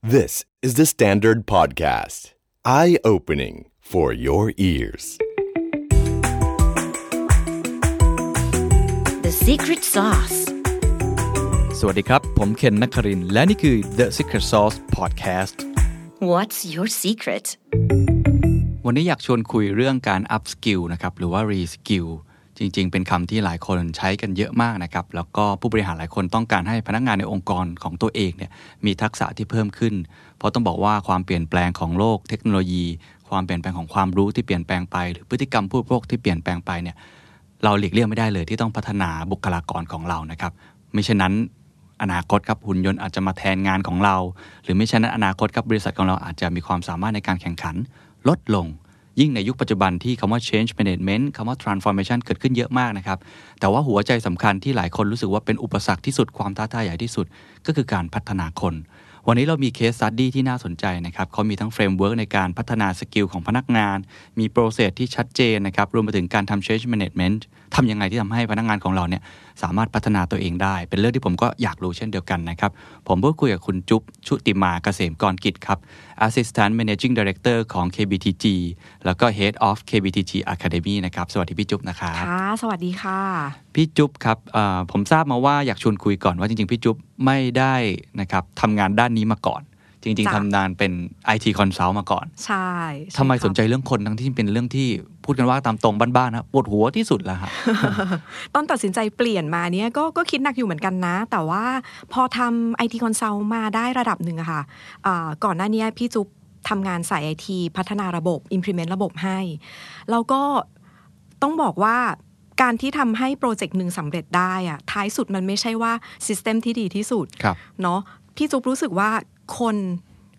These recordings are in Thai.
This is the Standard Podcast. Eye opening for your ears. The secret sauce. สวัสดีครับ ผมเคนนักครินทร์และนี่คือ The Secret Sauce Podcast What's your secret? วันนี้อยากชวนคุยเรื่องการ up skill นะครับหรือว่า re skill จริง ๆ เป็นคำที่หลายคนใช้กันเยอะมากนะครับ แล้วก็ผู้บริหารหลายคนต้องการให้พนักงานในองค์กรของตัวเองเนี่ยมีทักษะที่เพิ่มขึ้น เพราะต้องบอกว่าความเปลี่ยนแปลงของโลกเทคโนโลยี ความเปลี่ยนแปลงของความรู้ที่เปลี่ยนแปลงไป หรือพฤติกรรมผู้บริโภคที่เปลี่ยนแปลงไปเนี่ยเราหลีกเลี่ยงไม่ได้เลยที่ต้องพัฒนาบุคลากรของเรานะครับไม่เช่นนั้นอนาคตครับหุ่นยนต์อาจจะมาแทนงานของเรา หรือไม่เช่นนั้นอนาคตครับบริษัทของเราอาจจะมีความสามารถในการแข่งขันลดลง ยิ่งในยุคปัจจุบันที่คำว่า change management คำว่า transformation เกิดขึ้นเยอะมากนะครับ แต่ว่าหัวใจสำคัญที่หลายคนรู้สึกว่าเป็นอุปสรรคที่สุดความท้าทายใหญ่ที่สุด ก็คือการพัฒนาคน วันนี้เรามีเคส s ั u ดี้ที่น่าสนใจนะครับเขามีทั้ง framework ในการพัฒนา skill ของพนักงาน มี process ที่ชัดเจนนะครับ รวมไปถึงการทำ change management ทำยังไงที่ทำให้พนักงานของเราเนี่ยสามารถพัฒนาตัวเองได้ เป็นเรื่องที่ผมก็อยากรู้เช่นเดียวกันนะครับ ผมพูดคุยกับคุณจุ๊บชุติมาเกษมกรกิจครับ Assistant Managing Director ของ KBTG แล้วก็ Head of KBTG Academy นะครับ สวัสดีพี่จุ๊บนะครับค่ะ สวัสดีค่ะ พี่จุ๊บครับเอ่อผมทราบมาว่าอยากชวนคุยก่อนว่าจริงๆ พี่จุ๊บไม่ได้นะครับทำงานด้านนี้มาก่อน จริงๆจ้ะทำงานเป็น IT Consult มาก่อน ใช่ช่ทำไมครับสนใจเรื่องคนทั้งที่เป็นเรื่องที่พูดกันว่าตามตรงบ้านๆนะปวดหัวที่สุดแล้วครับตอนตัดสินใจเปลี่ยนมาเนี่ยก็ก็คิดหนักอยู่เหมือนกันนะ แต่ว่าพอทำ IT Consult มาได้ระดับหนึ่งอะค่ะอ่าก่อนหน้านี้พี่จุ๊บทำงานสายไอทีพัฒนาระบบ implement ระบบให้ แล้วก็ต้องบอกว่าการที่ทำให้ project หนึ่งสำเร็จได้อะท้ายสุดมันไม่ใช่ว่า system ที่ดีที่สุดครับเนาะพี่จุ๊บรู้สึกว่า คน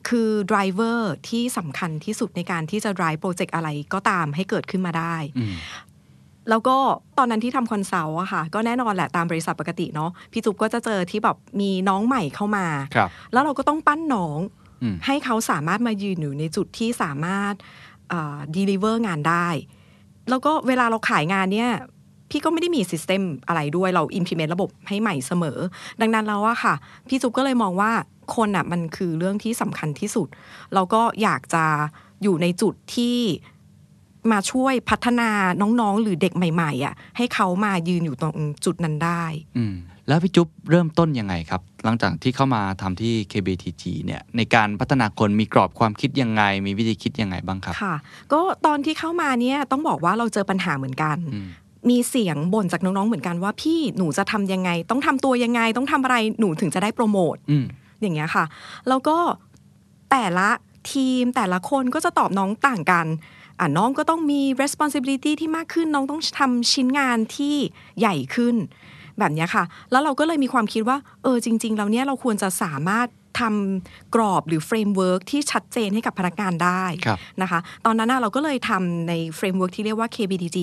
คือ driver ที่สำคัญที่สุดในการที่จะ drive project อะไรก็ตามให้เกิดขึ้นมาได้อืมแล้วก็ตอนนั้นที่ทำ consult อะค่ะ ก็แน่นอนแหละตามบริษัทปกติเนาะพี่จุ๊บก็จะเจอที่แบบมีน้องใหม่เข้ามาครับแล้วเราก็ต้องปั้นน้องอืมให้เขาสามารถมายืนอยู่ในจุดที่สามารถ deliver งานได้ แล้วก็เวลาเราขายงานเนี่ย พี่ก็ไม่ได้มี system อะไรด้วยเรา implement ระบบให้ใหม่เสมอ ดังนั้นแล้วอะค่ะ พี่จุ๊บก็เลยมองว่าคนอะมันคือเรื่องที่สำคัญที่สุด เราก็อยากจะอยู่ในจุดที่มาช่วยพัฒนาน้องๆ หรือเด็กใหม่ๆอะให้เขามายืนอยู่ตรงจุดนั้นได้อืมแล้วพี่จุ๊บเริ่มต้นยังไงครับ หลังจากที่เข้ามาทำที่ KBTG เนี่ยในการพัฒนาคนมีกรอบความคิดยังไง มีวิธีคิดยังไงบ้างครับค่ะ ก็ตอนที่เข้ามาเนี่ยต้องบอกว่าเราเจอปัญหาเหมือนกันอื มมีเสียงบ่นจากน้องๆเหมือนกันว่าพี่หนูจะทำยังไง ต้องทำตัวยังไง ต้องทำอะไรหนูถึงจะได้โปรโมทอืมอย่างเงี้ยค่ะ แล้วก็แต่ละทีมแต่ละคนก็จะตอบน้องต่างกันอะน้องก็ต้องมี responsibility ที่มากขึ้นน้องต้องทำชิ้นงานที่ใหญ่ขึ้น แบบเนี้ยค่ะ แล้วเราก็เลยมีความคิดว่า เออจริงๆแล้วเนี่ยเราควรจะสามารถ ทำกรอบหรือ framework ที่ชัดเจนให้กับพนักงานได้ครับนะคะ ตอนนั้นน่ะเราก็เลยทำในเฟรมเวิร์กที่เรียกว่า KBDG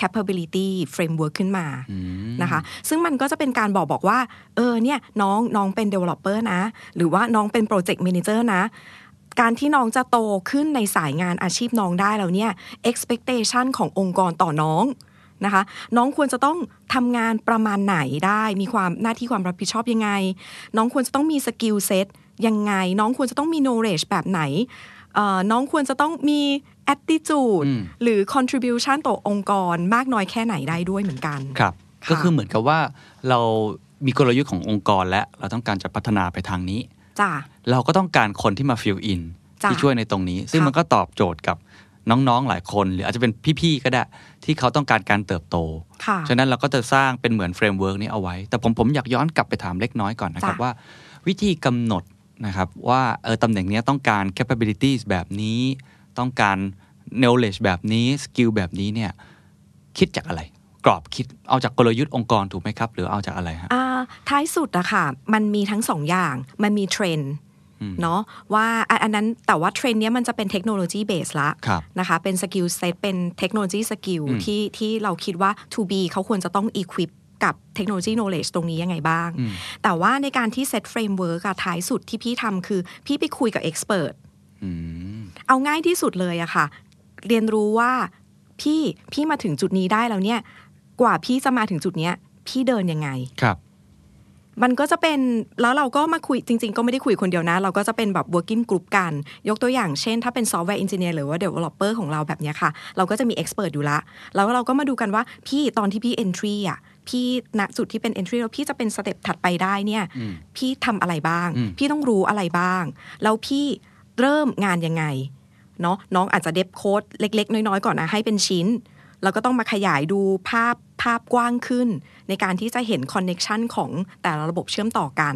Capability Framework ขึ้นมาอืมนะคะ ซึ่งมันก็จะเป็นการบอกบอกว่า เออเนี่ยน้องน้องเป็น developer นะ หรือว่าน้องเป็น project manager นะการที่น้องจะโตขึ้นในสายงานอาชีพน้องได้แล้วเนี่ย expectation ขององค์กรต่อน้อง นะคะ น้องควรจะต้องทำงานประมาณไหนได้ มีความหน้าที่ความรับผิดชอบยังไง น้องควรจะต้องมี skill set ยังไง น้องควรจะต้องมี knowledge แบบไหนเอ่อน้องควรจะต้องมี attitude อืมหรือ contribution ต่อองค์กรมากน้อยแค่ไหนได้ด้วยเหมือนกัน ครับค่ะก็คือเหมือนกับว่าเรามีกลยุทธ์ขององค์กรและเราต้องการจะพัฒนาไปทางนี้ จ้ะเราก็ต้องการคนที่มา fill inจ้ะที่ช่วยในตรงนี้ ซึ่งครับมันก็ตอบโจทย์กับ น้องๆหลายคน หรืออาจจะเป็นพี่ๆก็ได้ ที่เขาต้องการการเติบโตค่ะฉะนั้นเราก็จะสร้างเป็นเหมือน framework นี้เอาไว้ แต่ผมผมอยากย้อนกลับไปถามเล็กน้อยก่อนนะครับจ้ะว่า วิธีกำหนดนะครับว่าเออตำแหน่งเนี้ยต้องการ capabilities แบบนี้ ต้องการ knowledge แบบนี้ skill แบบนี้เนี่ยคิดจากอะไรกรอบคิดเอาจากกลยุทธ์องค์กรถูกไหมครับ หรือเอาจากอะไรฮะอ่าท้ายสุดอะค่ะ มันมีทั้งสองอย่างมันมีเทรนด์อืม เนาะว่าอันอันนั้นแต่ว่าเทรนด์เนี้ยมันจะเป็นเทคโนโลยี based ละครับนะคะเป็น skill set เป็นเทคโนโลยี skill อืมที่ที่เราคิดว่า to be เขาควรจะต้อง equip กับเทคโนโลยี knowledge ตรงนี้ยังไงบ้างอืมแต่ว่าในการที่เซต framework อะท้ายสุดที่พี่ทำคือ พี่ไปคุยกับ expert อืมเอาง่ายที่สุดเลยอะค่ะ เรียนรู้ว่าพี่พี่มาถึงจุดนี้ได้แล้วเนี่ย กว่าพี่จะมาถึงจุดเนี้ย พี่เดินยังไงครับ มันก็จะเป็นแล้วเราก็มาคุยจริง ๆ ก็ไม่ได้คุยคนเดียวนะ เราก็จะเป็นแบบ working group กัน ยกตัวอย่างเช่น ถ้าเป็น software engineer หรือว่า developer ของเราแบบเนี้ยค่ะ เราก็จะมี expert อยู่ละ แล้วเราก็มาดูกันว่าพี่ตอนที่พี่ entry อะพี่ณจุดที่เป็น entry แล้วพี่จะเป็นสเต็ปถัดไปได้เนี่ยพี่ทำอะไรบ้าง พี่ต้องรู้อะไรบ้าง แล้วพี่เริ่มงานยังไงเนาะน้องอาจจะเดบโค้ดเล็ก ๆ น้อยๆก่อนนะให้เป็นชิ้น แล้วก็ต้องมาขยายดูภาพ ภาพกว้างขึ้น ในการที่จะเห็น connection ของแต่ละระบบเชื่อมต่อกัน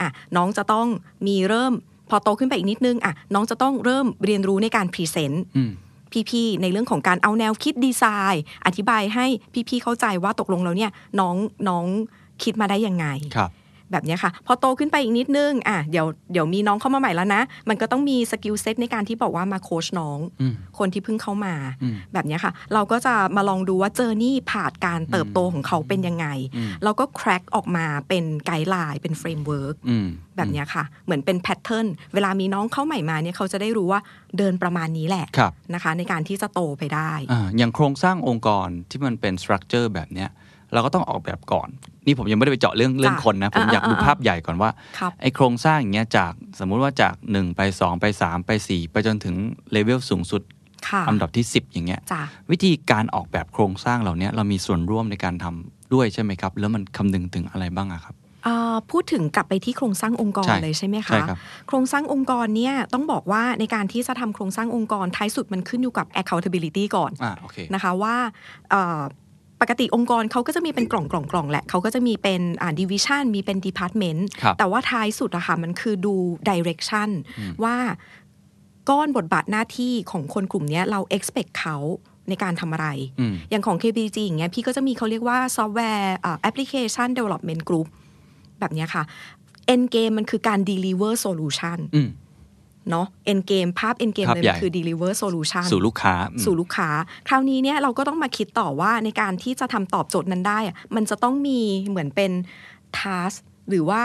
อะน้องจะต้องมีเริ่มพอโตขึ้นไปอีกนิดนึงอะน้องจะต้องเริ่มเรียนรู้ในการ present อืมพี่ๆในเรื่องของการเอาแนวคิดดีไซน์ อธิบายให้พี่ๆเข้าใจว่าตกลงแล้วเนี่ยน้องน้องคิดมาได้ยังไงครับ แบบเนี้ยค่ะ พอโตขึ้นไปอีกนิดนึงอะเดี๋ยวเดี๋ยวมีน้องเข้ามาใหม่แล้วนะ มันก็ต้องมี skill set ในการที่บอกว่ามาโค้ชน้องอืมคนที่เพิ่งเข้ามาอืมแบบเนี้ยค่ะ เราก็จะมาลองดูว่า journey ผ่านการเติบโตของเขาเป็นยังไงอืมแล้วก็ craft ออกมาเป็น guideline เป็น framework อืมแบบเนี้ยค่ะ เหมือนเป็น pattern เวลามีน้องเข้าใหม่มาเนี่ยเขาจะได้รู้ว่าเดินประมาณนี้แหละครับนะคะ ในการที่จะโตไปได้อ่าอย่างโครงสร้างองค์กรที่มันเป็น structure แบบเนี้ย เราก็ต้องออกแบบก่อน นี่ผมยังไม่ได้ไปเจาะเรื่องเรื่องคนนะ ผมอ่าอยากดูอ่าภาพใหญ่ก่อนว่าครับไอโครงสร้างอย่างเงี้ยจากสมมุติว่าจาก 1 ไป 2 ไป 3 ไป 4 ไปจนถึงเลเวลสูงสุดค่ะอันดับที่ 10 อย่างเงี้ยจ้ะวิธีการออกแบบโครงสร้างเหล่านี้เรามีส่วนร่วมในการทำด้วยใช่ไหมครับ แล้วมันคำนึงถึงอะไรบ้างอะครับอ่าพูดถึงกลับไปที่โครงสร้างองค์กรใช่เลยใช่ไหมคะใช่ครับโครงสร้างองค์กรเนี่ยต้องบอกว่าในการที่จะทำโครงสร้างองค์กรท้ายสุดมันขึ้นอยู่กับ accountability ก่อนอ่าโอเคนะคะว่าเอ่อ ปกติองค์กรเขาก็จะมีเป็นกล่องกล่องกล่องแหละเขาก็จะมีเป็นอ่า division มีเป็น department ครับแต่ว่าท้ายสุดอะค่ะมันคือดู direction ว่าก้อนบทบาทหน้าที่ของคนกลุ่มเนี้ยเรา expect เขาในการทำอะไรอืมอย่างของ KBG อย่างเงี้ยพี่ก็จะมีเขาเรียกว่า software อ่า application development group แบบเนี้ยค่ะ end game มันคือการ deliver solution อืม เนาะ end game ภาพ end game ภาพเลยใหญ่มันคือ deliver solution สู่ลูกค้าอืมสู่ลูกค้า คราวนี้เนี่ยเราก็ต้องมาคิดต่อว่าในการที่จะทำตอบโจทย์นั้นได้อะมันจะต้องมีเหมือนเป็น task หรือว่า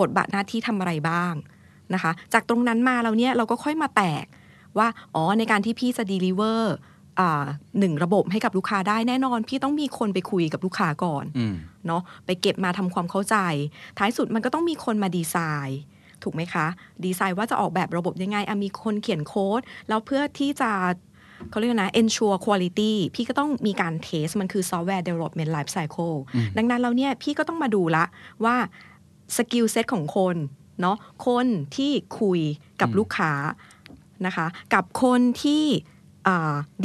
บทบาทหน้าที่ทำอะไรบ้างนะคะ จากตรงนั้นมาเราเนี่ยเราก็ค่อยมาแตกว่าอ๋อในการที่พี่จะ deliver อ่าหนึ่งระบบให้กับลูกค้าได้แน่นอน พี่ต้องมีคนไปคุยกับลูกค้าก่อนอืมเนาะไปเก็บมาทำความเข้าใจ ท้ายสุดมันก็ต้องมีคนมาดีไซน์ ถูกไหมคะ ดีไซน์ว่าจะออกแบบระบบยังไงอะมีคนเขียนโค้ด แล้วเพื่อที่จะเขาเรียกนะ ensure quality พี่ก็ต้องมีการเทส มันคือ software development life cycle ดังนั้นเราเนี่ยพี่ก็ต้องมาดูละว่า skill set ของคนเนาะคนที่คุยกับลูกค้านะคะ กับคนที่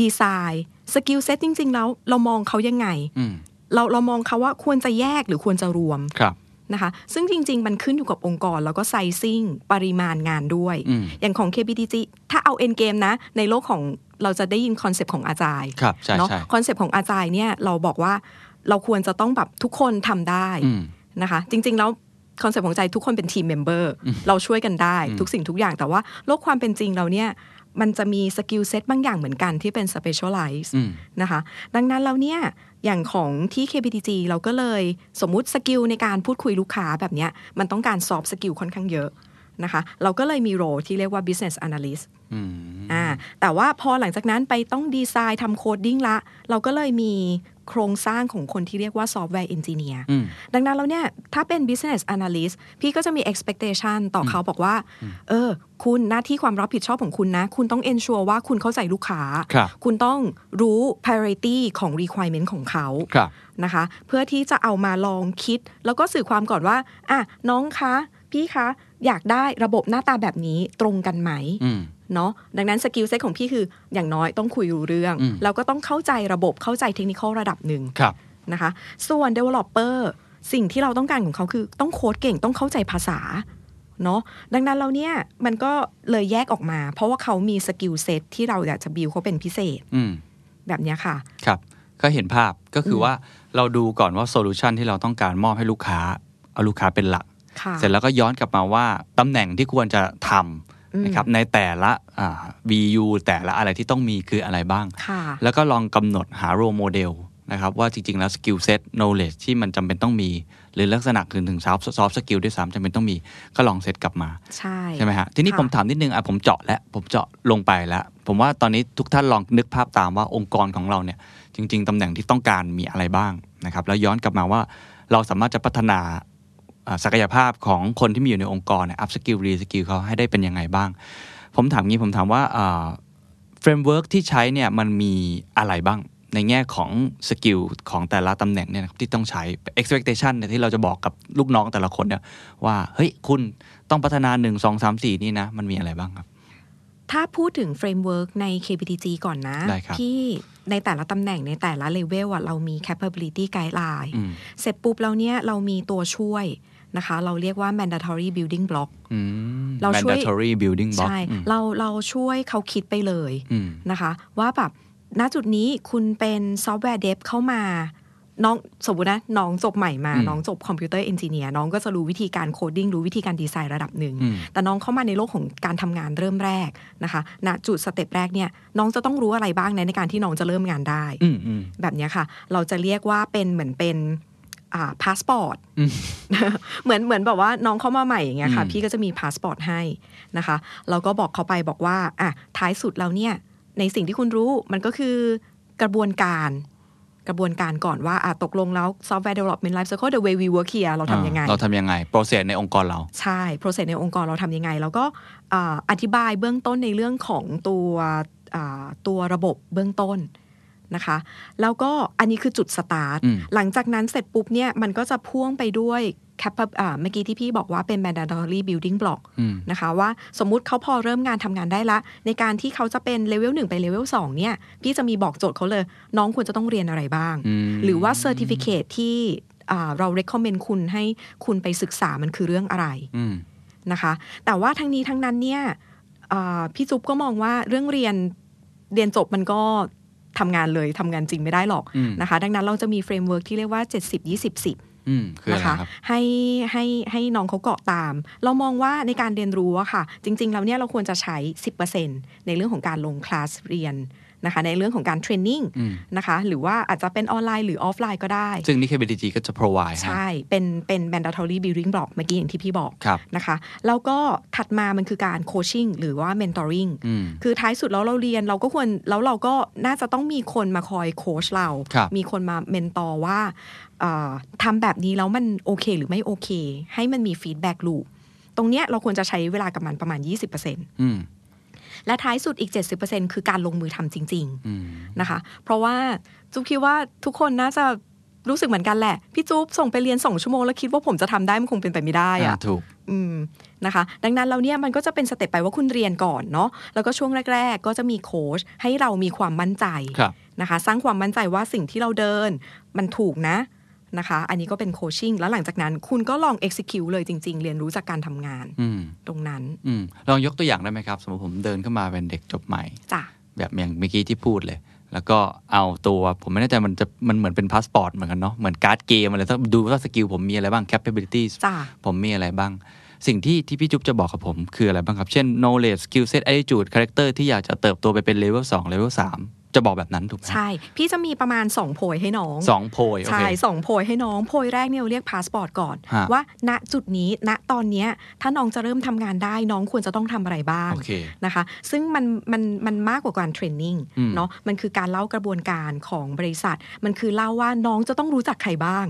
ดีไซน์ skill set จริง ๆ แล้วเรามองเขายังไงอืมเราเรามองเขาว่าควรจะแยกหรือควรจะรวมครับ นะคะ ซึ่งจริง ๆ มันขึ้นอยู่กับองค์กร แล้วก็ sizing ปริมาณงานด้วยอืมอย่างของ KBTG ถ้าเอา end game นะ ในโลกของเราจะได้ยินคอนเซปต์ของ Agile ครับใช่เนาะใช่คอนเซปต์ของ Agile เนี่ยเราบอกว่าเราควรจะต้องแบบทุกคนทำได้อืมนะคะ จริง ๆ แล้วคอนเซปต์ของ Agile ทุกคนเป็น team member เราช่วยกันได้ทุกสิ่งทุกอย่างแต่ว่าโลกความเป็นจริงเราเนี่ย มันจะมี skill set บางอย่างเหมือนกันที่เป็น specialize อืมนะคะ ดังนั้นเราเนี่ยอย่างของที่ KBTG เราก็เลยสมมุติ skill ในการพูดคุยลูกค้าแบบเนี้ยมันต้องการ soft skill ค่อนข้างเยอะนะคะเราก็เลยมี role ที่เรียกว่า business analyst อืมอ่าแต่ว่าพอหลังจากนั้นไปต้องดีไซน์ทำ coding ละ เราก็เลยมี โครงสร้างของคนที่เรียกว่า software engineer อืมดังนั้นแล้วเนี่ยถ้าเป็น business analyst พี่ก็จะมี expectation ต่อเขาบอกว่า เออ คุณหน้าที่ความรับผิดชอบของคุณนะ คุณต้อง ensure ว่าคุณเข้าใจลูกค้าครับคุณต้องรู้ priority ของ requirement ของเขาครับนะคะ เพื่อที่จะเอามาลองคิด แล้วก็สื่อความก่อนว่า อะ น้องคะ พี่คะ อยากได้ระบบหน้าตาแบบนี้ตรงกันไหมอืม เนาะดังนั้น skill set ของพี่คืออย่างน้อยต้องคุยรู้เรื่องอืมแล้วก็ต้องเข้าใจระบบเข้าใจเทคนิคระดับหนึ่งครับนะคะ ส่วน Developer สิ่งที่เราต้องการของเขาคือต้องโค้ดเก่งต้องเข้าใจภาษาเนาะดังนั้นเราเนี่ยมันก็เลยแยกออกมา เพราะว่าเขามี skill set ที่เราอยากจะบิวเขาเป็นพิเศษอืมแบบเนี้ยค่ะ ครับ ก็เห็นภาพก็คือว่าเราดูก่อนว่าโซลูชันที่เราต้องการมอบให้ลูกค้า เอาลูกค้าเป็นหลักค่ะเสร็จแล้วก็ย้อนกลับมาว่าตำแหน่งที่ควรจะทำ นะครับในแต่ละอ่า BU แต่ละอะไรที่ต้องมีคืออะไรบ้างค่ะแล้วก็ลองกำหนดหา role model นะครับว่าจริง ๆ แล้ว skill set knowledge ที่มันจำเป็นต้องมี หรือลักษณะถึงถึง soft soft skill ด้วยซ้ำจำเป็นต้องมีก็ลองเซตกลับมา ใช่ใช่ไหมฮะทีนี้ค่ะผมถามนิดนึงอะผมเจาะแล้วผมเจาะลงไปแล้ว ผมว่าตอนนี้ทุกท่านลองนึกภาพตามว่าองค์กรของเราเนี่ย จริง ๆตำแหน่งที่ต้องการมีอะไรบ้างนะครับแล้วย้อนกลับมาว่าเราสามารถจะพัฒนาอ่า ศักยภาพของคนที่มีอยู่ในองค์กรเนี่ย upskill reskill เขาให้ได้เป็นยังไงบ้าง ผมถามงี้ผมถามว่า framework ที่ใช้เนี่ยมันมีอะไรบ้างในแง่ของ skill ของแต่ละตำแหน่งเนี่ยนะครับที่ต้องใช้ expectation เนี่ยที่เราจะบอกกับลูกน้องแต่ละคนเนี่ยว่า เฮ้ย คุณต้องพัฒนา 1 2 3 4 นี่นะ มันมีอะไรบ้างครับ ถ้าพูดถึงเฟรมเวิร์กใน KPTG ก่อนนะได้ครับที่ในแต่ละตำแหน่งในแต่ละเลเวลอะเรามี capability guideline อืมเสร็จปุ๊บแล้วเนี่ยเรามีตัวช่วย นะคะ เราเรียกว่า mandatory building block อืมเราช่วย mandatory building block ใช่อืมเราเราช่วยเขาคิดไปเลยอืมนะคะ ว่าแบบณจุดนี้คุณเป็น software dev เข้ามาน้องสมมตินะน้องจบใหม่มาอืมน้องจบ computer engineer น้องก็จะรู้วิธีการ coding รู้วิธีการดีไซน์ระดับหนึ่งอืมแต่น้องเข้ามาในโลกของการทำงานเริ่มแรกนะคะณจุด step แรกเนี่ยน้องจะต้องรู้อะไรบ้างในในการที่น้องจะเริ่มงานได้อืมอืมแบบเนี้ยค่ะ เราจะเรียกว่าเป็นเหมือนเป็น อ่าพาสปอร์ตอืมเหมือนเหมือนแบบว่าน้องเข้ามาใหม่อย่างเงี้ยค่ะอืมพี่ก็จะมีพาสปอร์ตให้นะคะเราก็บอกเขาไปบอกว่าอะท้ายสุดเราเนี่ยในสิ่งที่คุณรู้มันก็คือกระบวนการกระบวนการก่อนว่าอะตกลงแล้ว software development life cycle the way we work here เราทำยังไง เราทำยังไง process ในองค์กรเรา ใช่ process ในองค์กรเราทำยังไง แล้วก็อ่าอธิบายเบื้องต้นในเรื่องของตัวอ่าตัวระบบเบื้องต้น นะคะ แล้วก็อันนี้คือจุดสตาร์ทอืมหลังจากนั้นเสร็จปุ๊บเนี่ยมันก็จะพ่วงไปด้วย capa- อ่าเมื่อกี้ที่พี่บอกว่าเป็น mandatory building block อืมนะคะว่าสมมุติเขาพอเริ่มงานทำงานได้ละ ในการที่เขาจะเป็นเลเวลหนึ่งไปเลเวลสองเนี่ย พี่จะมีบอกโจทย์เขาเลย น้องควรจะต้องเรียนอะไรบ้างอืมหรือว่า certificate ที่อ่าเรา recommend คุณให้คุณไปศึกษามันคือเรื่องอะไรอืมนะคะ แต่ว่าทั้งนี้ทั้งนั้นเนี่ยอ่าพี่จุ๊บก็มองว่าเรื่องเรียนเรียนจบมันก็ ทำงานเลยทำงานจริงไม่ได้หรอกอืมนะคะ ดังนั้นเราจะมี framework ที่เรียกว่า 70 20 10อืมคืออะนะไรคะครับให้ให้ให้น้องเขาเกาะตาม เรามองว่าในการเรียนรู้อะค่ะ จริง ๆ แล้วเนี่ยเราควรจะใช้ 10%ในเรื่องของการลงคลาสเรียน นะคะในเรื่องของการ training อืมนะคะหรือว่าอาจจะเป็นออนไลน์หรือออฟไลน์ก็ได้ ซึ่งนี่ KBTG ก็จะ provide ให้ใช่ เป็นเป็น mandatory building block เมื่อกี้อย่างที่พี่บอกครับนะคะแล้วก็ถัดมามันคือการ coaching หรือว่า mentoring อืมคือท้ายสุดแล้วเราเรียนเราก็ควรแล้วเราก็น่าจะต้องมีคนมาคอยโค้ชเราครับมีคนมา mentor ว่าเอ่อทำแบบนี้แล้วมันโอเคหรือไม่โอเค ให้มันมี feedback loop ตรงเนี้ยเราควรจะใช้เวลากับมันประมาณ 20%อืม และท้ายสุดอีก 70%คือการลงมือทำจริงๆอืมนะคะ เพราะว่าจุ๊บคิดว่าทุกคนน่าจะรู้สึกเหมือนกันแหละ พี่จุ๊บส่งไปเรียนสองชั่วโมงแล้วคิดว่าผมจะทำได้มันคงเป็นไปไม่ได้อ่าอะถูกอืมนะคะ ดังนั้นเราเนี่ยมันก็จะเป็นสเต็ปไปว่าคุณเรียนก่อนเนาะแล้วก็ช่วงแรก ๆ ก็จะมีโค้ชให้เรามีความมั่นใจครับนะคะ สร้างความมั่นใจว่าสิ่งที่เราเดิน มันถูกนะ นะคะ อันนี้ก็เป็นโคชชิ่งแล้วหลังจากนั้น คุณก็ลอง execute เลยจริง ๆ เรียนรู้จากการทำงานอืมตรงนั้นอืมลองยกตัวอย่างได้ไหมครับ สมมติผมเดินเข้ามาเป็นเด็กจบใหม่จ้ะแบบอย่างเมื่อกี้ที่พูดเลย แล้วก็เอาตัว ผมไม่แน่ใจมันจะมันเหมือนเป็นพาสปอร์ตเหมือนกันเนาะเหมือนการ์ดเกมอะไรต้องดูว่า skill ผมมีอะไรบ้าง capabilities จ้ะผมมีอะไรบ้าง สิ่งที่ที่พี่จุ๊บจะบอกกับผมคืออะไรบ้างครับ เช่น knowledge skill set attitude character ที่อยากจะเติบโตไปเป็น level 2 level 3 จะบอกแบบนั้นถูกไหมใช่ พี่จะมีประมาณ 2 โพยให้น้องสองโพยโอใช่เคสองโพยให้น้อง โพยแรกเนี่ยเราเรียกพาสปอร์ตก่อนฮะว่าณจุดนี้ณตอนเนี้ยถ้าน้องจะเริ่มทำงานได้น้องควรจะต้องทำอะไรบ้างโอเคนะคะ ซึ่งมันมันมันมากกว่าการ training อืมเนาะมันคือการเล่ากระบวนการของบริษัท มันคือเล่าว่าน้องจะต้องรู้จักใครบ้าง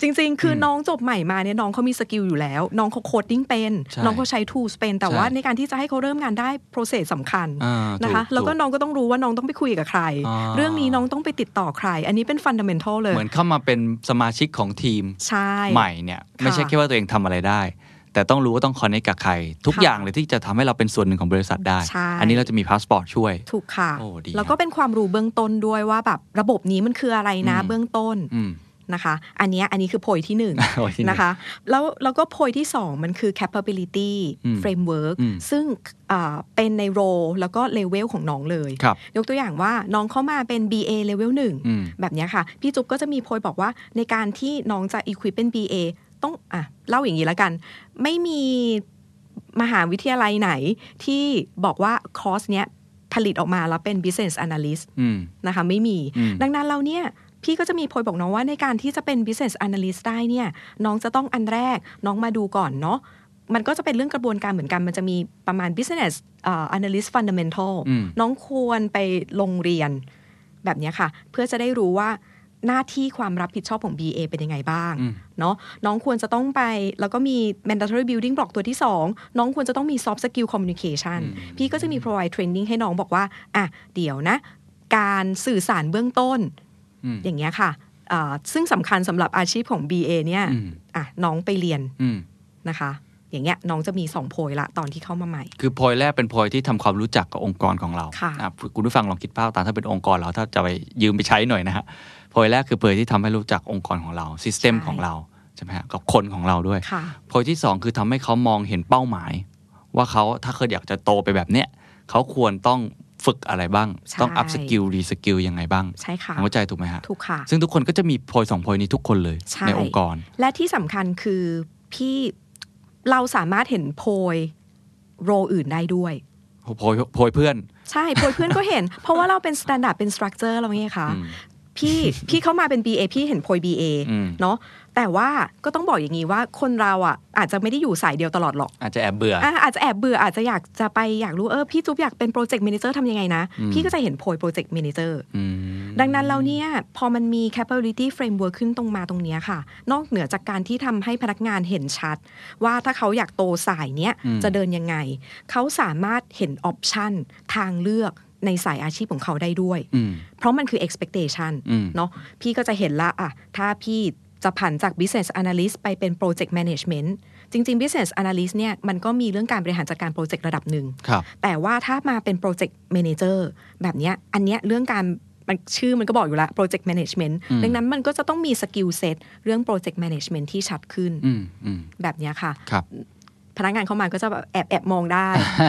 จริง ๆ คืออน้องจบใหม่มาเนี่ยน้องเขามี skill อยู่แล้ว น้องเขา coding เป็นใช่น้องเขาใช้ tools เป็น แต่ใช่ว่าในการที่จะให้เขาเริ่มงานได้ process สำคัญอ่านะคะถูแล้วก็ถูน้องก็ต้องรู้ว่าน้องต้องไปคุยกับใครอ่าเรื่องนี้น้องต้องไปติดต่อใคร อันนี้เป็น fundamental เลย เหมือนเข้ามาเป็นสมาชิกของทีมใช่ใหม่เนี่ยไม่ใช่ค่ะแค่ว่าตัวเองทำอะไรได้ แต่ต้องรู้ว่าต้อง connect กับใคร ทุกค่ะอย่างเลยที่จะทำให้เราเป็นส่วนหนึ่งของบริษัทได้ใช่อันนี้เราจะมีพาสปอร์ตช่วย ถูกค่ะโอ้ดีแล้วก็เป็นความรู้เบื้องต้นด้วยว่าแบบระบบนี้มันคืออะไรนะอืมเบื้องต้นอืม นะคะ อันเนี้ยอันนี้คือโพยที่หนึ่งโพยที่หนึ่งนะคะ แล้วแล้วก็โพยที่สองมันคือ capability อืม framework อืมซึ่งอ่าเป็นในโรแล้วก็เลเวลของน้องเลยครับยกตัวอย่างว่าน้องเข้ามาเป็น BA level หนึ่งอืมแบบเนี้ยค่ะ พี่จุ๊บก็จะมีโพยบอกว่าในการที่น้องจะ equip เป็น BA ต้องอะเล่าอย่างนี้แล้วกัน ไม่มีมหาวิทยาลัยไหนที่บอกว่าคอร์สเนี้ยผลิตออกมาแล้วเป็น business analyst อืมนะคะไม่มีอืมดังนั้นเราเนี่ย พี่ก็จะมีโพยบอกน้องว่าในการที่จะเป็น business analyst ได้เนี่ยน้องจะต้องอันแรกน้องมาดูก่อนเนาะมันก็จะเป็นเรื่องกระบวนการเหมือนกัน มันจะมีประมาณ business อ่า analyst fundamental อืมน้องควรไปลงเรียนแบบเนี้ยค่ะ เพื่อจะได้รู้ว่าหน้าที่ความรับผิดชอบของ BA เป็นยังไงบ้างอืมเนาะน้องควรจะต้องไป แล้วก็มี mandatory building block ตัวที่ 2 น้องควรจะต้องมี soft skill communication พี่ก็จะมี provide training ให้น้องบอกว่า อะ เดี๋ยวนะ การสื่อสารเบื้องต้น อืมอย่างเงี้ยค่ะอ่าซึ่งสำคัญสำหรับอาชีพของ BA เนี่ยอืมอะน้องไปเรียนอืมนะคะอย่างเงี้ยน้องจะมีสองโพยละตอนที่เข้ามาใหม่ คือโพยแรกเป็นโพยที่ทำความรู้จักกับองค์กรของเราค่ะอ่คุณผู้ฟังลองคิดภาพตามถ้าเป็นองค์กรเราถ้าจะไปยืมไปใช้หน่อยนะฮะโพยแรกคือโพยที่ทำให้รู้จักองค์กรของเรา system ใช่ของเราใช่ไหมฮะกับคนของเราด้วยค่ะโพยที่สองคือทำให้เขามองเห็นเป้าหมาย ว่าเขาถ้าเคยอยากจะโตไปแบบเนี้ยเขาควรต้อง ฝึกอะไรบ้างใช่ต้อง upskill reskill ยังไงบ้างใช่ค่ะเข้าใจถูกไหมฮะถูกค่ะ ซึ่งทุกคนก็จะมีโพยสองโพยนี้ทุกคนเลยใช่ในองค์กร และที่สำคัญคือพี่เราสามารถเห็นโพย role อื่นได้ด้วยโพยโพยเพื่อน ใช่โพยเพื่อนก็เห็น เพราะว่าเราเป็น standard เป็น structure เราไงคะอืมพี่พี่เข้ามาเป็น BA พี่เห็นโพย BA อืมเนาะ แต่ว่าก็ต้องบอกอย่างนี้ว่าคนเราอะอาจจะไม่ได้อยู่สายเดียวตลอดหรอก อาจจะแอบเบื่ออะอาจจะแอบเบื่ออาจจะอยากจะไปอยากรู้เออพี่จุ๊บอยากเป็นโปรเจกต์ a ม a เจอร์ทำยังไงนะอืมพี่ก็จะเห็นโพยโปรเจกต์ a ม a เจอร์อืมดังนั้นแล้วเนี่ยพอมันมี capability framework ขึ้นตรงมาตรงเนี้ยค่ะ นอกเหนือจากการที่ทำให้พนักงานเห็นชัด ว่าถ้าเขาอยากโตสายเนี้ยอืมจะเดินยังไง เขาสามารถเห็นออปชันทางเลือกในสายอาชีพของเขาได้ด้วยอืมเพราะมันคือ expectation อืมเนาะพี่ก็จะเห็นละอะถ้าพี่ จะผันจาก business analyst ไปเป็น project management จริง ๆ business analyst เนี่ยมันก็มีเรื่องการบริหารจัดการโปรเจกต์ระดับหนึ่งครับแต่ว่าถ้ามาเป็น project manager แบบเนี้ยอันเนี้ยเรื่องการมันชื่อมันก็บอกอยู่แล้ว project management อืมดังนั้นมันก็จะต้องมี skill set เรื่อง project management ที่ชัดขึ้นอืมอืมแบบเนี้ยค่ะครับพนักงานเข้ามาก็จะแบบแอบแอบมองได้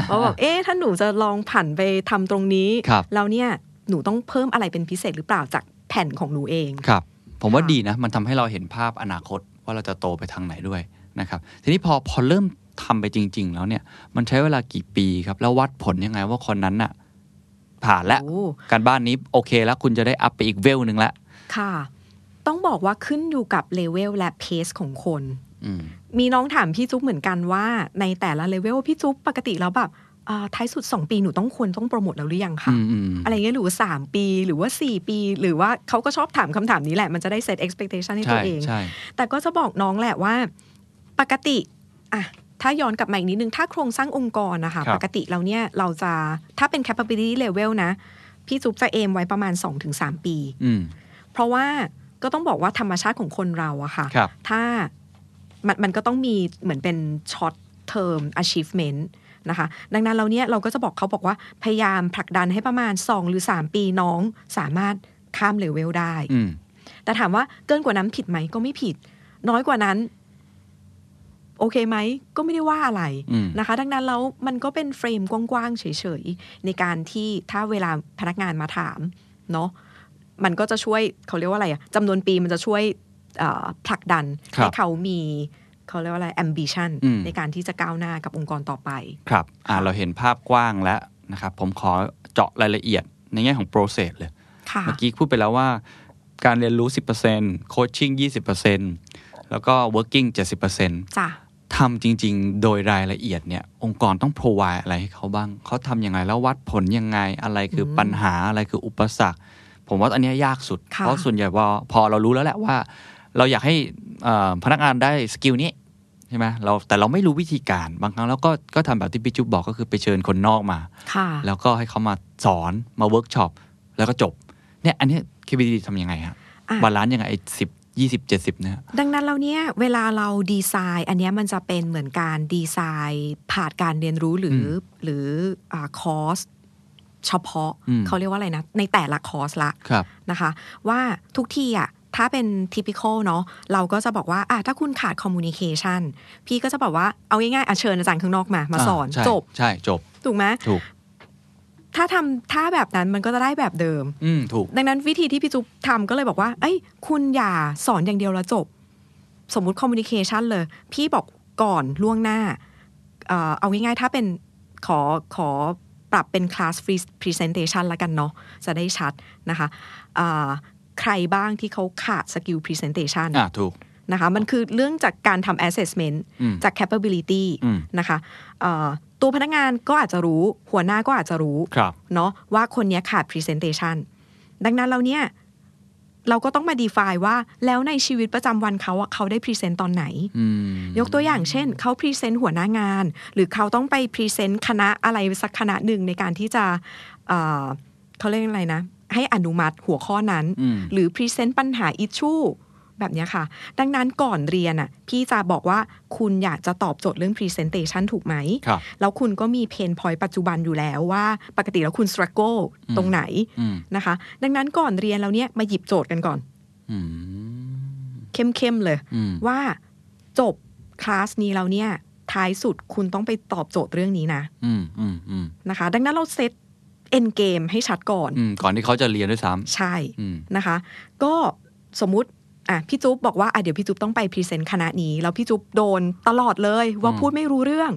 ว่าแบบเอ๊ะถ้าหนูจะลองผันไปทำตรงนี้ครับแล้วเนี่ยหนูต้องเพิ่มอะไรเป็นพิเศษหรือเปล่าจากแผ่นของหนูเองครับ ผมว่าค่ะดีนะ มันทำให้เราเห็นภาพอนาคตว่าเราจะโตไปทางไหนด้วยนะครับ ทีนี้พอพอเริ่มทำไปจริง ๆ แล้วเนี่ย มันใช้เวลากี่ปีครับ แล้ววัดผลยังไงว่าคนนั้นน่ะ ผ่านแล้วโอ้การบ้านนี้โอเคแล้วคุณจะได้อัพไปอีกเวลหนึ่งแล้วค่ะ ต้องบอกว่าขึ้นอยู่กับเลเวลและเพสของคนอืมมีน้องถามพี่จุ๊บเหมือนกันว่า ในแต่ละเลเวลพี่จุ๊บปกติแล้วแบบอ่า ท้ายสุด 2 ปีหนูต้องควรต้องโปรโมทแล้วหรือยังคะอืมอืมอะไรเงี้ยหรือว่าสามปีหรือว่า 4 ปี หรือว่าเขาก็ชอบถามคำถามนี้แหละ มันจะได้เซต expectation ให้ตัใช่วเองใช่แต่ก็จะบอกน้องแหละว่า ปกติอะถ้าย้อนกลับมาอีกนิดนึง ถ้าโครงสร้างองค์กรนะคะครับปกติเราเนี่ยเราจะถ้าเป็น capability level นะ พี่จุ๊บจะเอมไว้ประมาณ 2-3 ปีอืมเพราะว่าก็ต้องบอกว่าธรรมชาติของคนเราอะค่ะครับถ้ามันมันก็ต้องมีเหมือนเป็น short term achievement นะคะ ดังนั้นเราเนี่ยเราก็จะบอกเขาบอกว่าพยายามผลักดันให้ประมาณ 2 หรือ 3 ปีน้องสามารถข้ามเลเวลได้อืมแต่ถามว่าเกินกว่านั้นผิดไหมก็ไม่ผิด น้อยกว่านั้น โอเคไหมก็ไม่ได้ว่าอะไรอืมนะคะ ดังนั้นแล้วมันก็เป็นเฟรมกว้างๆเฉยๆ ในการที่ถ้าเวลาพนักงานมาถามเนาะมันก็จะช่วยเขาเรียกว่าอะไรอะจำนวนปีมันจะช่วยเอ่อผลักดันครับให้เขามี เขาเรียกว่าอะไร ambition อืมในการที่จะก้าวหน้ากับองค์กรต่อไป ครับอ่าเราเห็นภาพกว้างแล้วนะครับ ผมขอเจาะรายละเอียดในแง่ของ process เลยค่ะเมื่อกี้พูดไปแล้วว่า การเรียนรู้ 10% coaching 20%แล้วก็ working 70%จ้ะทำจริง ๆ โดยรายละเอียดเนี่ย องค์กรต้อง provide อะไรให้เขาบ้าง เขาทำยังไงแล้ววัดผลยังไง อะไรคือปัญหาอะไรคืออุปสรรค ผมว่าอันเนี้ยยากสุดค่ะเพราะส่วนใหญ่พอพอเรารู้แล้วแหละว่า เราอยากให้เอ่อ พนักงานได้สกิลนี้ใช่ไหมเราแต่เราไม่รู้วิธีการบางครั้งเราก็ก็ทำแบบที่พี่จุ๊บบอกก็คือไปเชิญคนนอกมาค่ะแล้วก็ให้เขามาสอนมาเวิร์กช็อปแล้วก็จบเนี่ยอันเนี้ย KBTG ทำยังไงฮะอะ balance ยังไงไอ้สิบยี่สิบเจ็ดสิบเนี่ยดังนั้นเราเนี่ยเวลาเราดีไซน์ อันเนี้ยมันจะเป็นเหมือนการดีไซน์ผ่านการเรียนรู้หรืออหรืออ่าคอร์สเฉพาะอืมเขาเรียกว่าอะไรนะ ในแต่ละคอร์สละครับนะคะ ว่าทุกทีอะ ถ้าเป็น typical เนาะเราก็จะบอกว่าอะถ้าคุณขาด communication พี่ก็จะบอกว่าเอาง่ายๆอะเชิญอาจารย์ข้างนอกมา มาสอนใช่จบใช่จบ ถูกไหมถูกถ้าทำถ้าแบบนั้นมันก็จะได้แบบเดิม อืมถูก ดังนั้นวิธีที่พี่จุ๊บทำก็เลยบอกว่า เอ้ย คุณอย่าสอนอย่างเดียวแล้วจบ สมมุติ communication เลย พี่บอกก่อนล่วงหน้า เอ่อเอาง่ายๆ ถ้าเป็นขอขอปรับเป็นคลาสฟรีพรีเซนเ t ชันละกันเนาะจะได้ชัดนะคะเอ่อ ใครบ้างที่เขาขาดสกิลพรีเซนเ t ชันอ่าถูกนะคะมันคือเรื่องจากการทำ assessment อืมจาก capability อืมนะคะเอ่อตัวพนักงานก็อาจจะรู้ หัวหน้าก็อาจจะรู้ครับเนาะว่าคนเนี้ยขาด Presentation ดังนั้นเราเนี่ย เราก็ต้องมา define ว่าแล้วในชีวิตประจำวันเขาอะเขาได้ present ตอนไหนอืมยกตัวอย่างเช่น เขา present หัวหน้างาน หรือเขาต้องไป present คณะอะไรสักคณะหนึ่งในการที่จะเอ่อเขาเรียกอะไรนะ ให้อนุมัติหัวข้อนั้นอืมหรือ present ปัญหา issue แบบเนี้ยค่ะ ดังนั้นก่อนเรียนอะพี่จะบอกว่าคุณอยากจะตอบโจทย์เรื่อง Presentation ถูกไหมครับแล้วคุณก็มี pain point ปัจจุบันอยู่แล้วว่า ปกติแล้วคุณ struggle ตรงไหนอืมนะคะ ดังนั้นก่อนเรียนแล้วเนี่ยมาหยิบโจทย์กันก่อนอืมเข้มๆเลยอืมว่าจบคลาสนี้แล้วเนี่ยท้ายสุดคุณต้องไปตอบโจทย์เรื่องนี้นะอืมอืมอืมนะคะ ดังนั้นเรา set end game ให้ชัดก่อนอืมก่อนที่เขาจะเรียนด้วยซ้ำใช่อืมนะคะ ก็สมมุติอะพี่จุ๊บบอกว่าอะเดี๋ยวพี่จุ๊บต้องไป present คณะนี้ แล้วพี่จุ๊บโดนตลอดเลยว่าอืมพูดไม่รู้เรื่อง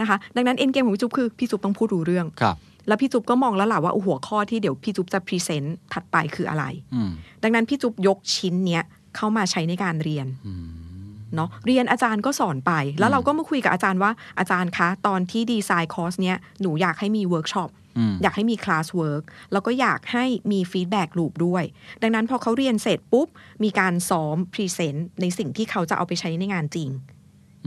นะคะ ดังนั้น end game ของพี่จุ๊บคือพี่จุ๊บต้องพูดรู้เรื่องครับแล้วพี่จุ๊บก็มองแล้วล่ะว่าหัวข้อที่เดี๋ยวพี่จุ๊บจะ present ถัดไปคืออะไรอืมดังนั้นพี่จุ๊บยกชิ้นเนี้ยเข้ามาใช้ในการเรียนอืมเนาะเรียนอาจารย์ก็สอนไป แล้วเราก็มาคุยกับอาจารย์ว่าอาจารย์คะ ตอนที่ดีไซน์คอร์สเนี้ยหนูอยากให้มีเวิร์กช็อป อืมอยากให้มี classwork แล้วก็อยากให้มี feedback loop ด้วย ดังนั้นพอเขาเรียนเสร็จปุ๊บ มีการซ้อม present ในสิ่งที่เขาจะเอาไปใช้ในงานจริง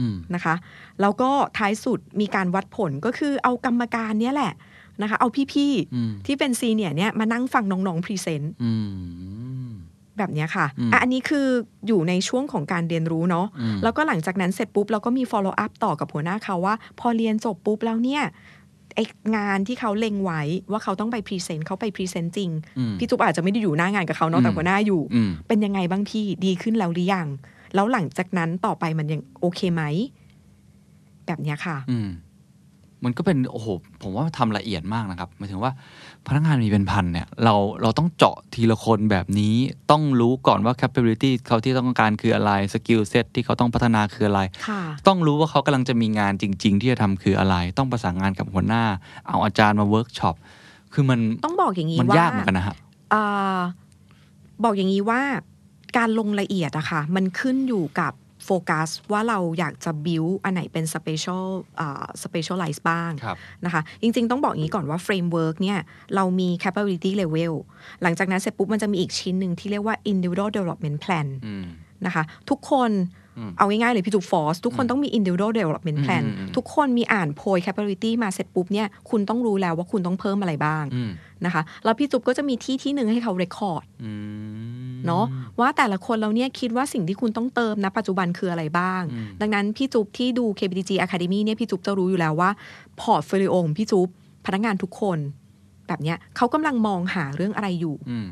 อืมนะคะ แล้วก็ท้ายสุดมีการวัดผลก็คือเอากรรมการเนี้ยแหละนะคะ เอาพี่อืมๆที่เป็น senior เนี่ยมานั่งฟังน้องๆ present อืมแบบเนี้ยค่ะอืมอะอันนี้คืออยู่ในช่วงของการเรียนรู้เนาะอืมแล้วก็หลังจากนั้นเสร็จปุ๊บเราก็มี follow up ต่อกับหัวหน้าเขาว่า พอเรียนจบปุ๊บแล้วเนี่ย ไองานที่เขาเล็งไว้ว่าเขาต้องไป present เขาไป present จริงอืมพี่จุ๊บอาจจะไม่ได้อยู่หน้างานกับเขาเนาะแต่อืมหัวหน้าอยู่อืมเป็นยังไงบ้างพี่ดีขึ้นแล้วหรือยัง แล้วหลังจากนั้นต่อไปมันยังโอเคไหม แบบเนี้ยค่ะ อืมมันก็เป็นโอ้โหผมว่าทำละเอียดมากนะครับหมายถึงว่า พนักงานมีเป็นพันเนี่ยเราเราต้องเจาะทีละคนแบบนี้ต้องรู้ก่อนว่า capability เขาที่ต้องการคืออะไร skill set ที่เขาต้องพัฒนาคืออะไรค่ะต้องรู้ว่าเขากำลังจะมีงานจริง ๆ ที่จะทำคืออะไร ต้องประสานงานกับหัวหน้า เอาอาจารย์มาเวิร์กช็อปคือมันต้องบอกอย่างนี้มันว่ายากเหมือนกันนะฮะอ่าบอกอย่างนี้ว่าการลงละเอียดอะค่ะมันขึ้นอยู่กับ โฟกัสว่าเราอยากจะ build อันไหนเป็น special อ่า specialize บ้างครับนะคะ จริง ๆ ต้องบอกอย่างนี้ก่อนว่า framework เนี่ยเรามี capability level หลังจากนั้นเสร็จปุ๊บมันจะมีอีกชิ้นหนึ่งที่เรียกว่า individual development plan อืมนะคะทุกคนอืมเอาง่ายๆเลยพี่จุกฟอสทุกคนต้องมี individual development plan อืมอืมอืมทุกคนมีอ่านโพย capability มาเสร็จปุ๊บเนี่ยคุณต้องรู้แล้วว่าคุณต้องเพิ่มอะไรบ้างอืมนะคะแล้วพี่จุ๊บก็จะมีที่ที่หนึ่งให้เขา record อืม เนาะว่าแต่ละคนเราเนี่ยคิดว่าสิ่งที่คุณต้องเติมนะปัจจุบันคืออะไรบ้างอืมดังนั้นพี่จุ๊บที่ดู KBTG Academy เนี่ยพี่จุ๊บจะรู้อยู่แล้วว่าportfolio ของพี่จุ๊บพนักงานทุกคน แบบเนี้ยเขากำลังมองหาเรื่องอะไรอยู่อืม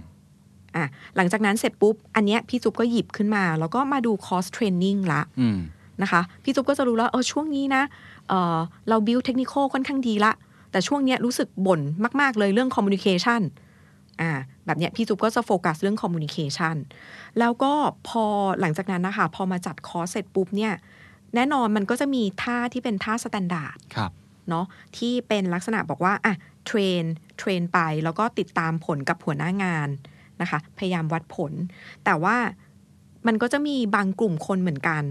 อะหลังจากนั้นเสร็จปุ๊บ อันเนี้ยพี่จุ๊บก็หยิบขึ้นมา แล้วก็มาดูคอร์ส training ละอืมนะคะพี่จุ๊บก็จะรู้แล้วเออช่วงนี้นะเออเราบิวเทคนิคค่อนข้างดีละแต่ช่วงเนี้ยรู้สึกบ่นมาก ๆ เลยเรื่อง communication อ่า แบบเนี้ยพี่จุ๊บก็จะโฟกัสเรื่อง communication แล้วก็พอหลังจากนั้นนะคะพอมาจัดคอร์สเสร็จปุ๊บเนี่ยแน่นอนมันก็จะมีท่าที่เป็นท่า standard ครับเนาะที่เป็นลักษณะบอกว่าอะ train train ไปแล้วก็ติดตามผลกับหัวหน้างานนะคะ พยายามวัดผล แต่ว่ามันก็จะมีบางกลุ่มคนเหมือนกัน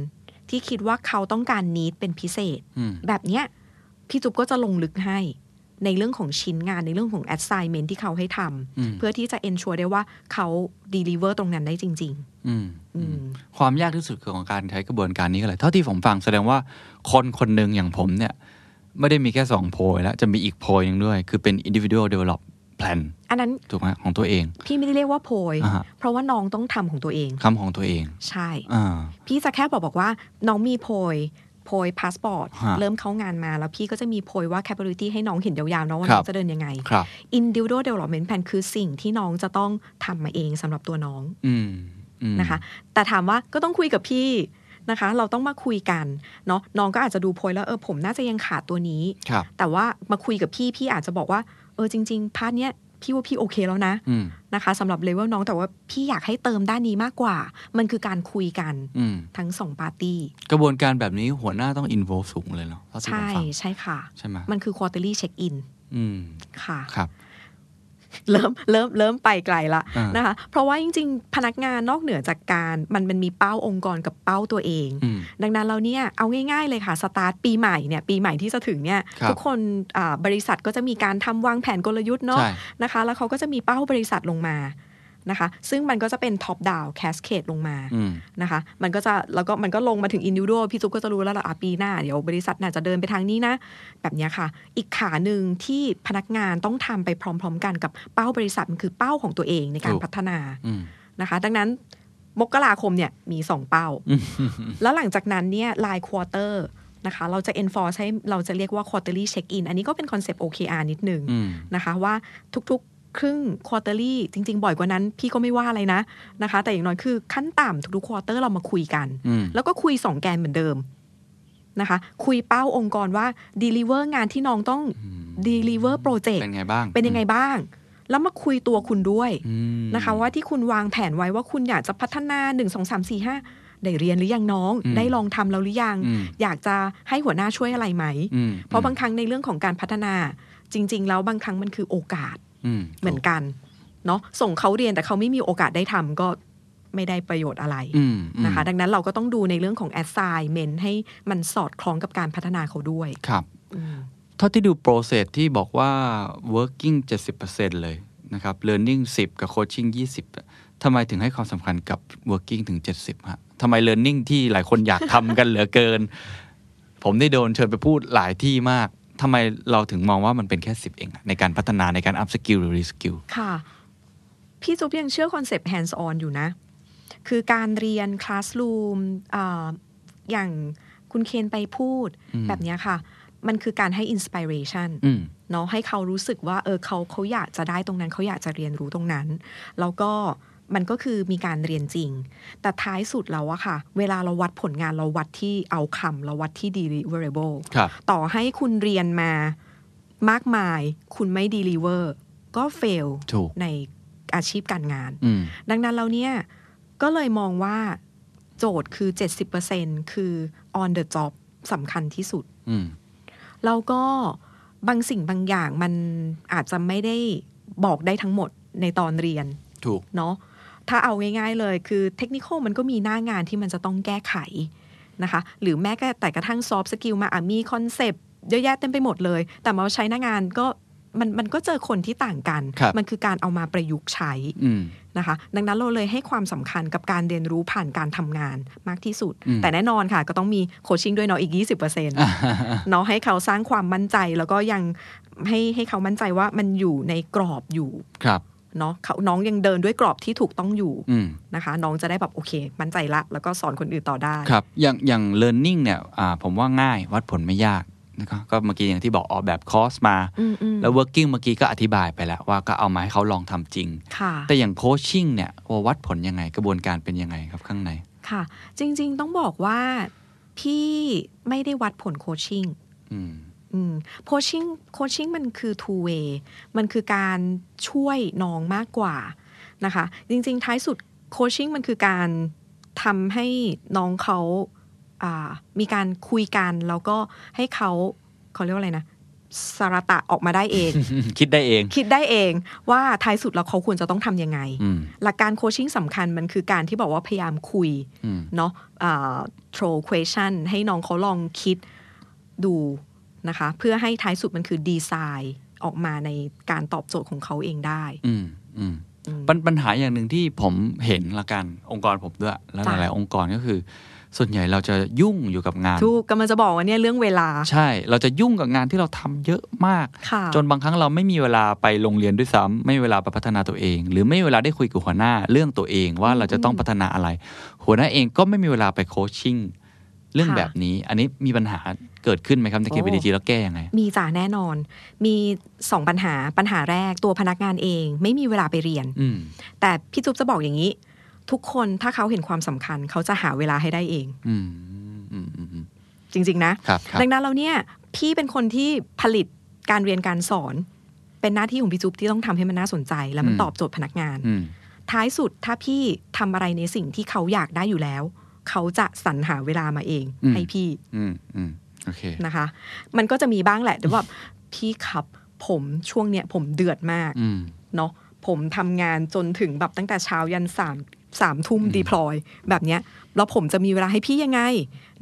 ที่คิดว่าเขาต้องการ need เป็นพิเศษอืมแบบเนี้ยพี่จุ๊บก็จะลงลึกให้ ในเรื่องของชิ้นงานในเรื่องของ assignment ที่เขาให้ทำอืมเพื่อที่จะ ensure ได้ว่าเขา deliver ตรงนั้นได้จริงอืมๆอืมความยากที่สุดของการใช้กระบวนการนี้ก็เลยเท่าที่ผมฟังแสดงว่าคนคนหนึ่งอย่างผมเนี่ย ไม่ได้มีแค่สองโพยแล้ว จะมีอีกโพยหนึงด้วย คือเป็น individual develop plan อันนั้นถูกไหมของตัวเอง พี่ไม่ได้เรียกว่าโพยอ่าฮะเพราะว่าน้องต้องทำของตัวเองคำของตัวเอง ใช่อ่าพี่จะแค่บอกบอกว่า น้องมีโพย โพยพาสปอร์ตฮะเริ่มเข้างานมา แล้วพี่ก็จะมีโพยว่า capability ให้น้องเห็นยาวๆเนาะว่าครัน้บองจะเดินยังไง ครับ individual development plan คือสิ่งที่น้องจะต้องทำมาเองสำหรับตัวน้อง อืมอืม นะคะ แต่ถามว่าก็ต้องคุยกับพี่นะคะ เราต้องมาคุยกันเนาะน้องก็อาจจะดูโพยแล้วเออผมน่าจะยังขาดตัวนี้ ครับ แต่ว่ามาคุยกับพี่พี่อาจจะบอกว่า เออจริง ๆ part เนี้ยพี่ว่าพี่โอเคแล้วนะ อืม นะคะสำหรับเลเวลน้องแต่ว่าพี่อยากให้เติมด้านนี้มากกว่า มันคือการคุยกันอืมทั้งสองปาร์ตี้กระบวนการแบบนี้หัวหน้าต้อง involve สูงเลยเนาะเท่าที่ผมใช่ฟังใช่ค่ะ ใช่ไหมมันคือ quarterly check in อืมค่ะครับ เริ่มเริ่มเริ่มไปไกลละอ่านนะคะ เพราะว่าจริง ๆ พนักงานนอกเหนือจากการมันมันมีเป้าองค์กรกับเป้าตัวเองอืมดังนั้นเราเนี่ยเอาง่ายๆเลยค่ะ สตาร์ทปีใหม่เนี่ยปีใหม่ที่จะถึงเนี่ยครับทุกคนอ่าบริษัทก็จะมีการทำวางแผนกลยุทธ์เนาะใช่นะคะ แล้วเขาก็จะมีเป้าบริษัทลงมา นะคะ ซึ่งมันก็จะเป็น top down cascade ลงมาอืมนะคะ มันก็จะแล้วก็มันก็ลงมาถึงอินดิว a l พี่ซุปก็จะรู้แล้วล่ะอะปีหน้า เดี๋ยวบริษัทน่าจะเดินไปทางนี้นะ แบบเนี้ยค่ะ อีกขาหนึ่งที่พนักงานต้องทำไปพร้อม ๆ กันกับเป้าบริษัทมันคือเป้าของตัวเองในการถูกพัฒนาอืมนะคะ ดังนั้นมกราคมเนี่ยมี2เป้า แล้วหลังจากนั้นเนี่ยราย quarter นะคะ เราจะ enforce ให้เราจะเรียกว่า quarterly check in อันนี้ก็เป็นคอนเซปต์ OKR นิดนึงอืมนะคะ ว่าทุกๆ ครึ่ง quarterly จริง ๆ บ่อยกว่านั้น พี่ก็ไม่ว่าอะไรนะนะคะ แต่อย่างน้อยคือขั้นต่ำทุกๆ quarter เรามาคุยกันอืมแล้วก็คุยสองแกนเหมือนเดิมนะคะ คุยเป้าองค์กรว่า deliver งานที่น้องต้อง deliver project เป็นไงบ้าง เป็นยังไงบ้าง แล้วมาคุยตัวคุณด้วยอืมนะคะ ว่าที่คุณวางแผนไว้ว่าคุณอยากจะพัฒนา1 2 3 4 5ได้เรียนหรือยังน้องอืมได้ลองทำแล้วหรือยังอืมอยากจะให้หัวหน้าช่วยอะไรไหมอืมเพราะบางครั้งในเรื่องของการพัฒนาจริง ๆ แล้วบางครั้งมันคือโอกาสอืม เหมือนกันเนาะส่งเขาเรียนแต่เขาไม่มีโอกาสได้ทำก็ไม่ได้ประโยชน์อะไรอืมอืมนะคะ ดังนั้นเราก็ต้องดูในเรื่องของ assignment ให้มันสอดคล้องกับการพัฒนาเขาด้วยครับอืมเท่าที่ดูโปรเซสที่บอกว่า working 70%เลยนะครับ learning 10 กับ coaching 20ทำไมถึงให้ความสำคัญกับ working ถึง 70ฮะทำไม learning ที่หลายคนอยากทำกันเหลือเกิน ผมได้โดนเชิญไปพูดหลายที่มาก ทำไมเราถึงมองว่ามันเป็นแค่10เองอะในการพัฒนาในการ up skill หรือ re skill ค่ะ พี่จุ๊บยังเชื่อคอนเซปต์ hands on อยู่นะ คือการเรียน classroom อาอย่างคุณเคนไปพูดอืมแบบเนี้ยค่ะ มันคือการให้ inspiration อืมเนาะให้เขารู้สึกว่าเออเขาเขาอยากจะได้ตรงนั้น เขาอยากจะเรียนรู้ตรงนั้น แล้วก็ มันก็คือมีการเรียนจริง แต่ท้ายสุดแล้วอะค่ะ เวลาเราวัดผลงานเราวัดที่เอาคำเราวัดที่ deliverable ครับต่อให้คุณเรียนมามากมาย คุณไม่ deliver ก็ fail ถูกในอาชีพการงานอืมดังนั้นเราเนี่ย ก็เลยมองว่าโจทย์คือ 70%คือ on the job สำคัญที่สุดอืมแล้วก็บางสิ่งบางอย่างมันอาจจะไม่ได้บอกได้ทั้งหมดในตอนเรียนถูกเนาะ ถ้าเอาง่ายๆเลยคือเทคนิคมันก็มีหน้างานที่มันจะต้องแก้ไขนะคะหรือแม้แต่กระทั่ง soft skill มาอะมีคอนเซปต์เยอะแยะเต็มไปหมดเลย แต่มาใช้หน้างานก็มันมันก็เจอคนที่ต่างกันครับมันคือการเอามาประยุกต์ใช้อืมนะคะ ดังนั้นเราเลยให้ความสำคัญกับการเรียนรู้ผ่านการทำงานมากที่สุดอืมแต่แน่นอนค่ะ ก็ต้องมี coaching ด้วยเนาะอีก 20%เนาะให้เขาสร้างความมั่นใจแล้วก็ยังให้ให้เขามั่นใจว่ามันอยู่ในกรอบอยู่ครับ เนาะเขาน้องยังเดินด้วยกรอบที่ถูกต้องอยู่อืมนะคะ น้องจะได้แบบโอเค มั่นใจละ แล้วก็สอนคนอื่นต่อได้ครับ อย่างอย่าง learning เนี่ยอ่าผมว่าง่ายวัดผลไม่ยากนะครับก็เมื่อกี้อย่างที่บอกออกแบบคอร์สมาอืมอืมแล้ว working เมื่อกี้ก็อธิบายไปแล้วว่าก็เอามาให้เขาลองทำจริงค่ะแต่อย่าง coaching เนี่ยว่าวัดผลยังไงกระบวนการเป็นยังไงครับข้างในค่ะ จริง ๆ ต้องบอกว่าพี่ไม่ได้วัดผล coaching อืมอืม coaching coaching มันคือ two way มันคือการช่วยน้องมากกว่านะคะ จริง ๆ ท้ายสุดโคชชิ่งมันคือการทำให้น้องเขาอ่ามีการคุยกัน แล้วก็ให้เขาเขาเรียกว่าอะไรนะสารตะออกมาได้เอง คิดได้เอง คิดได้เองว่าท้ายสุดแล้วเขาควรจะต้องทำยังไงอืมหลักการโคชชิ่งสำคัญมันคือการที่บอกว่าพยายามคุยอืมเนาะอ่า throw question ให้น้องเขาลองคิดดู นะคะ เพื่อให้ท้ายสุดมันคือดีไซน์ออกมาในการตอบโจทย์ของเขาเองได้ อืมอืมอืมปัญปัญหาอย่างหนึ่งที่ผมเห็นละกันองค์กรผมด้วย แล้วหจ้ะลายๆองค์กรก็คือ ส่วนใหญ่เราจะยุ่งอยู่กับงานถูกกำลังจะบอกว่าเนี่ยเรื่องเวลา ใช่ เราจะยุ่งกับงานที่เราทำเยอะมากค่ะจนบางครั้งเราไม่มีเวลาไปโรงเรียนด้วยซ้ำไม่มีเวลาไปพัฒนาตัวเอง หรือไม่มีเวลาได้คุยกับหัวหน้าเรื่องตัวเองว่าเราจะต้องพัฒนาอะไร หัวหน้าเองก็ไม่มีเวลาไปโคชชิ่ง เรื่องค่ะแบบนี้ อันนี้มีปัญหาเกิดขึ้นไหมครับในโอ้ KBDG แล้วแก้ยังไง มีจ่าแน่นอน มีสองปัญหาปัญหาแรกตัวพนักงานเอง ไม่มีเวลาไปเรียนอืมแต่พี่จุ๊บจะบอกอย่างนี้ ทุกคนถ้าเขาเห็นความสำคัญ เขาจะหาเวลาให้ได้เองอืมอืมอืมอืมจริง ๆ นะครับครับดังนั้นเราเนี่ย พี่เป็นคนที่ผลิตการเรียนการสอน เป็นหน้าที่ของพี่จุ๊บที่ต้องทำให้มันน่าสนใจ และมันอืมตอบโจทย์พนักงานอืมท้ายสุดถ้าพี่ทำอะไรในสิ่งที่เขาอยากได้อยู่แล้ว เขาจะสรรหาเวลามาเองอืมให้พี่อืมอืมโอเคนะคะ มันก็จะมีบ้างแหละแต่ว่าพี่ขับผมช่วงเนี้ยผมเดือดมากอืมเนาะผมทำงานจนถึงแบบตั้งแต่เช้ายันสามสามทุ่มดีพลอยแบบเนี้ยแล้วผมจะมีเวลาให้พี่ยังไง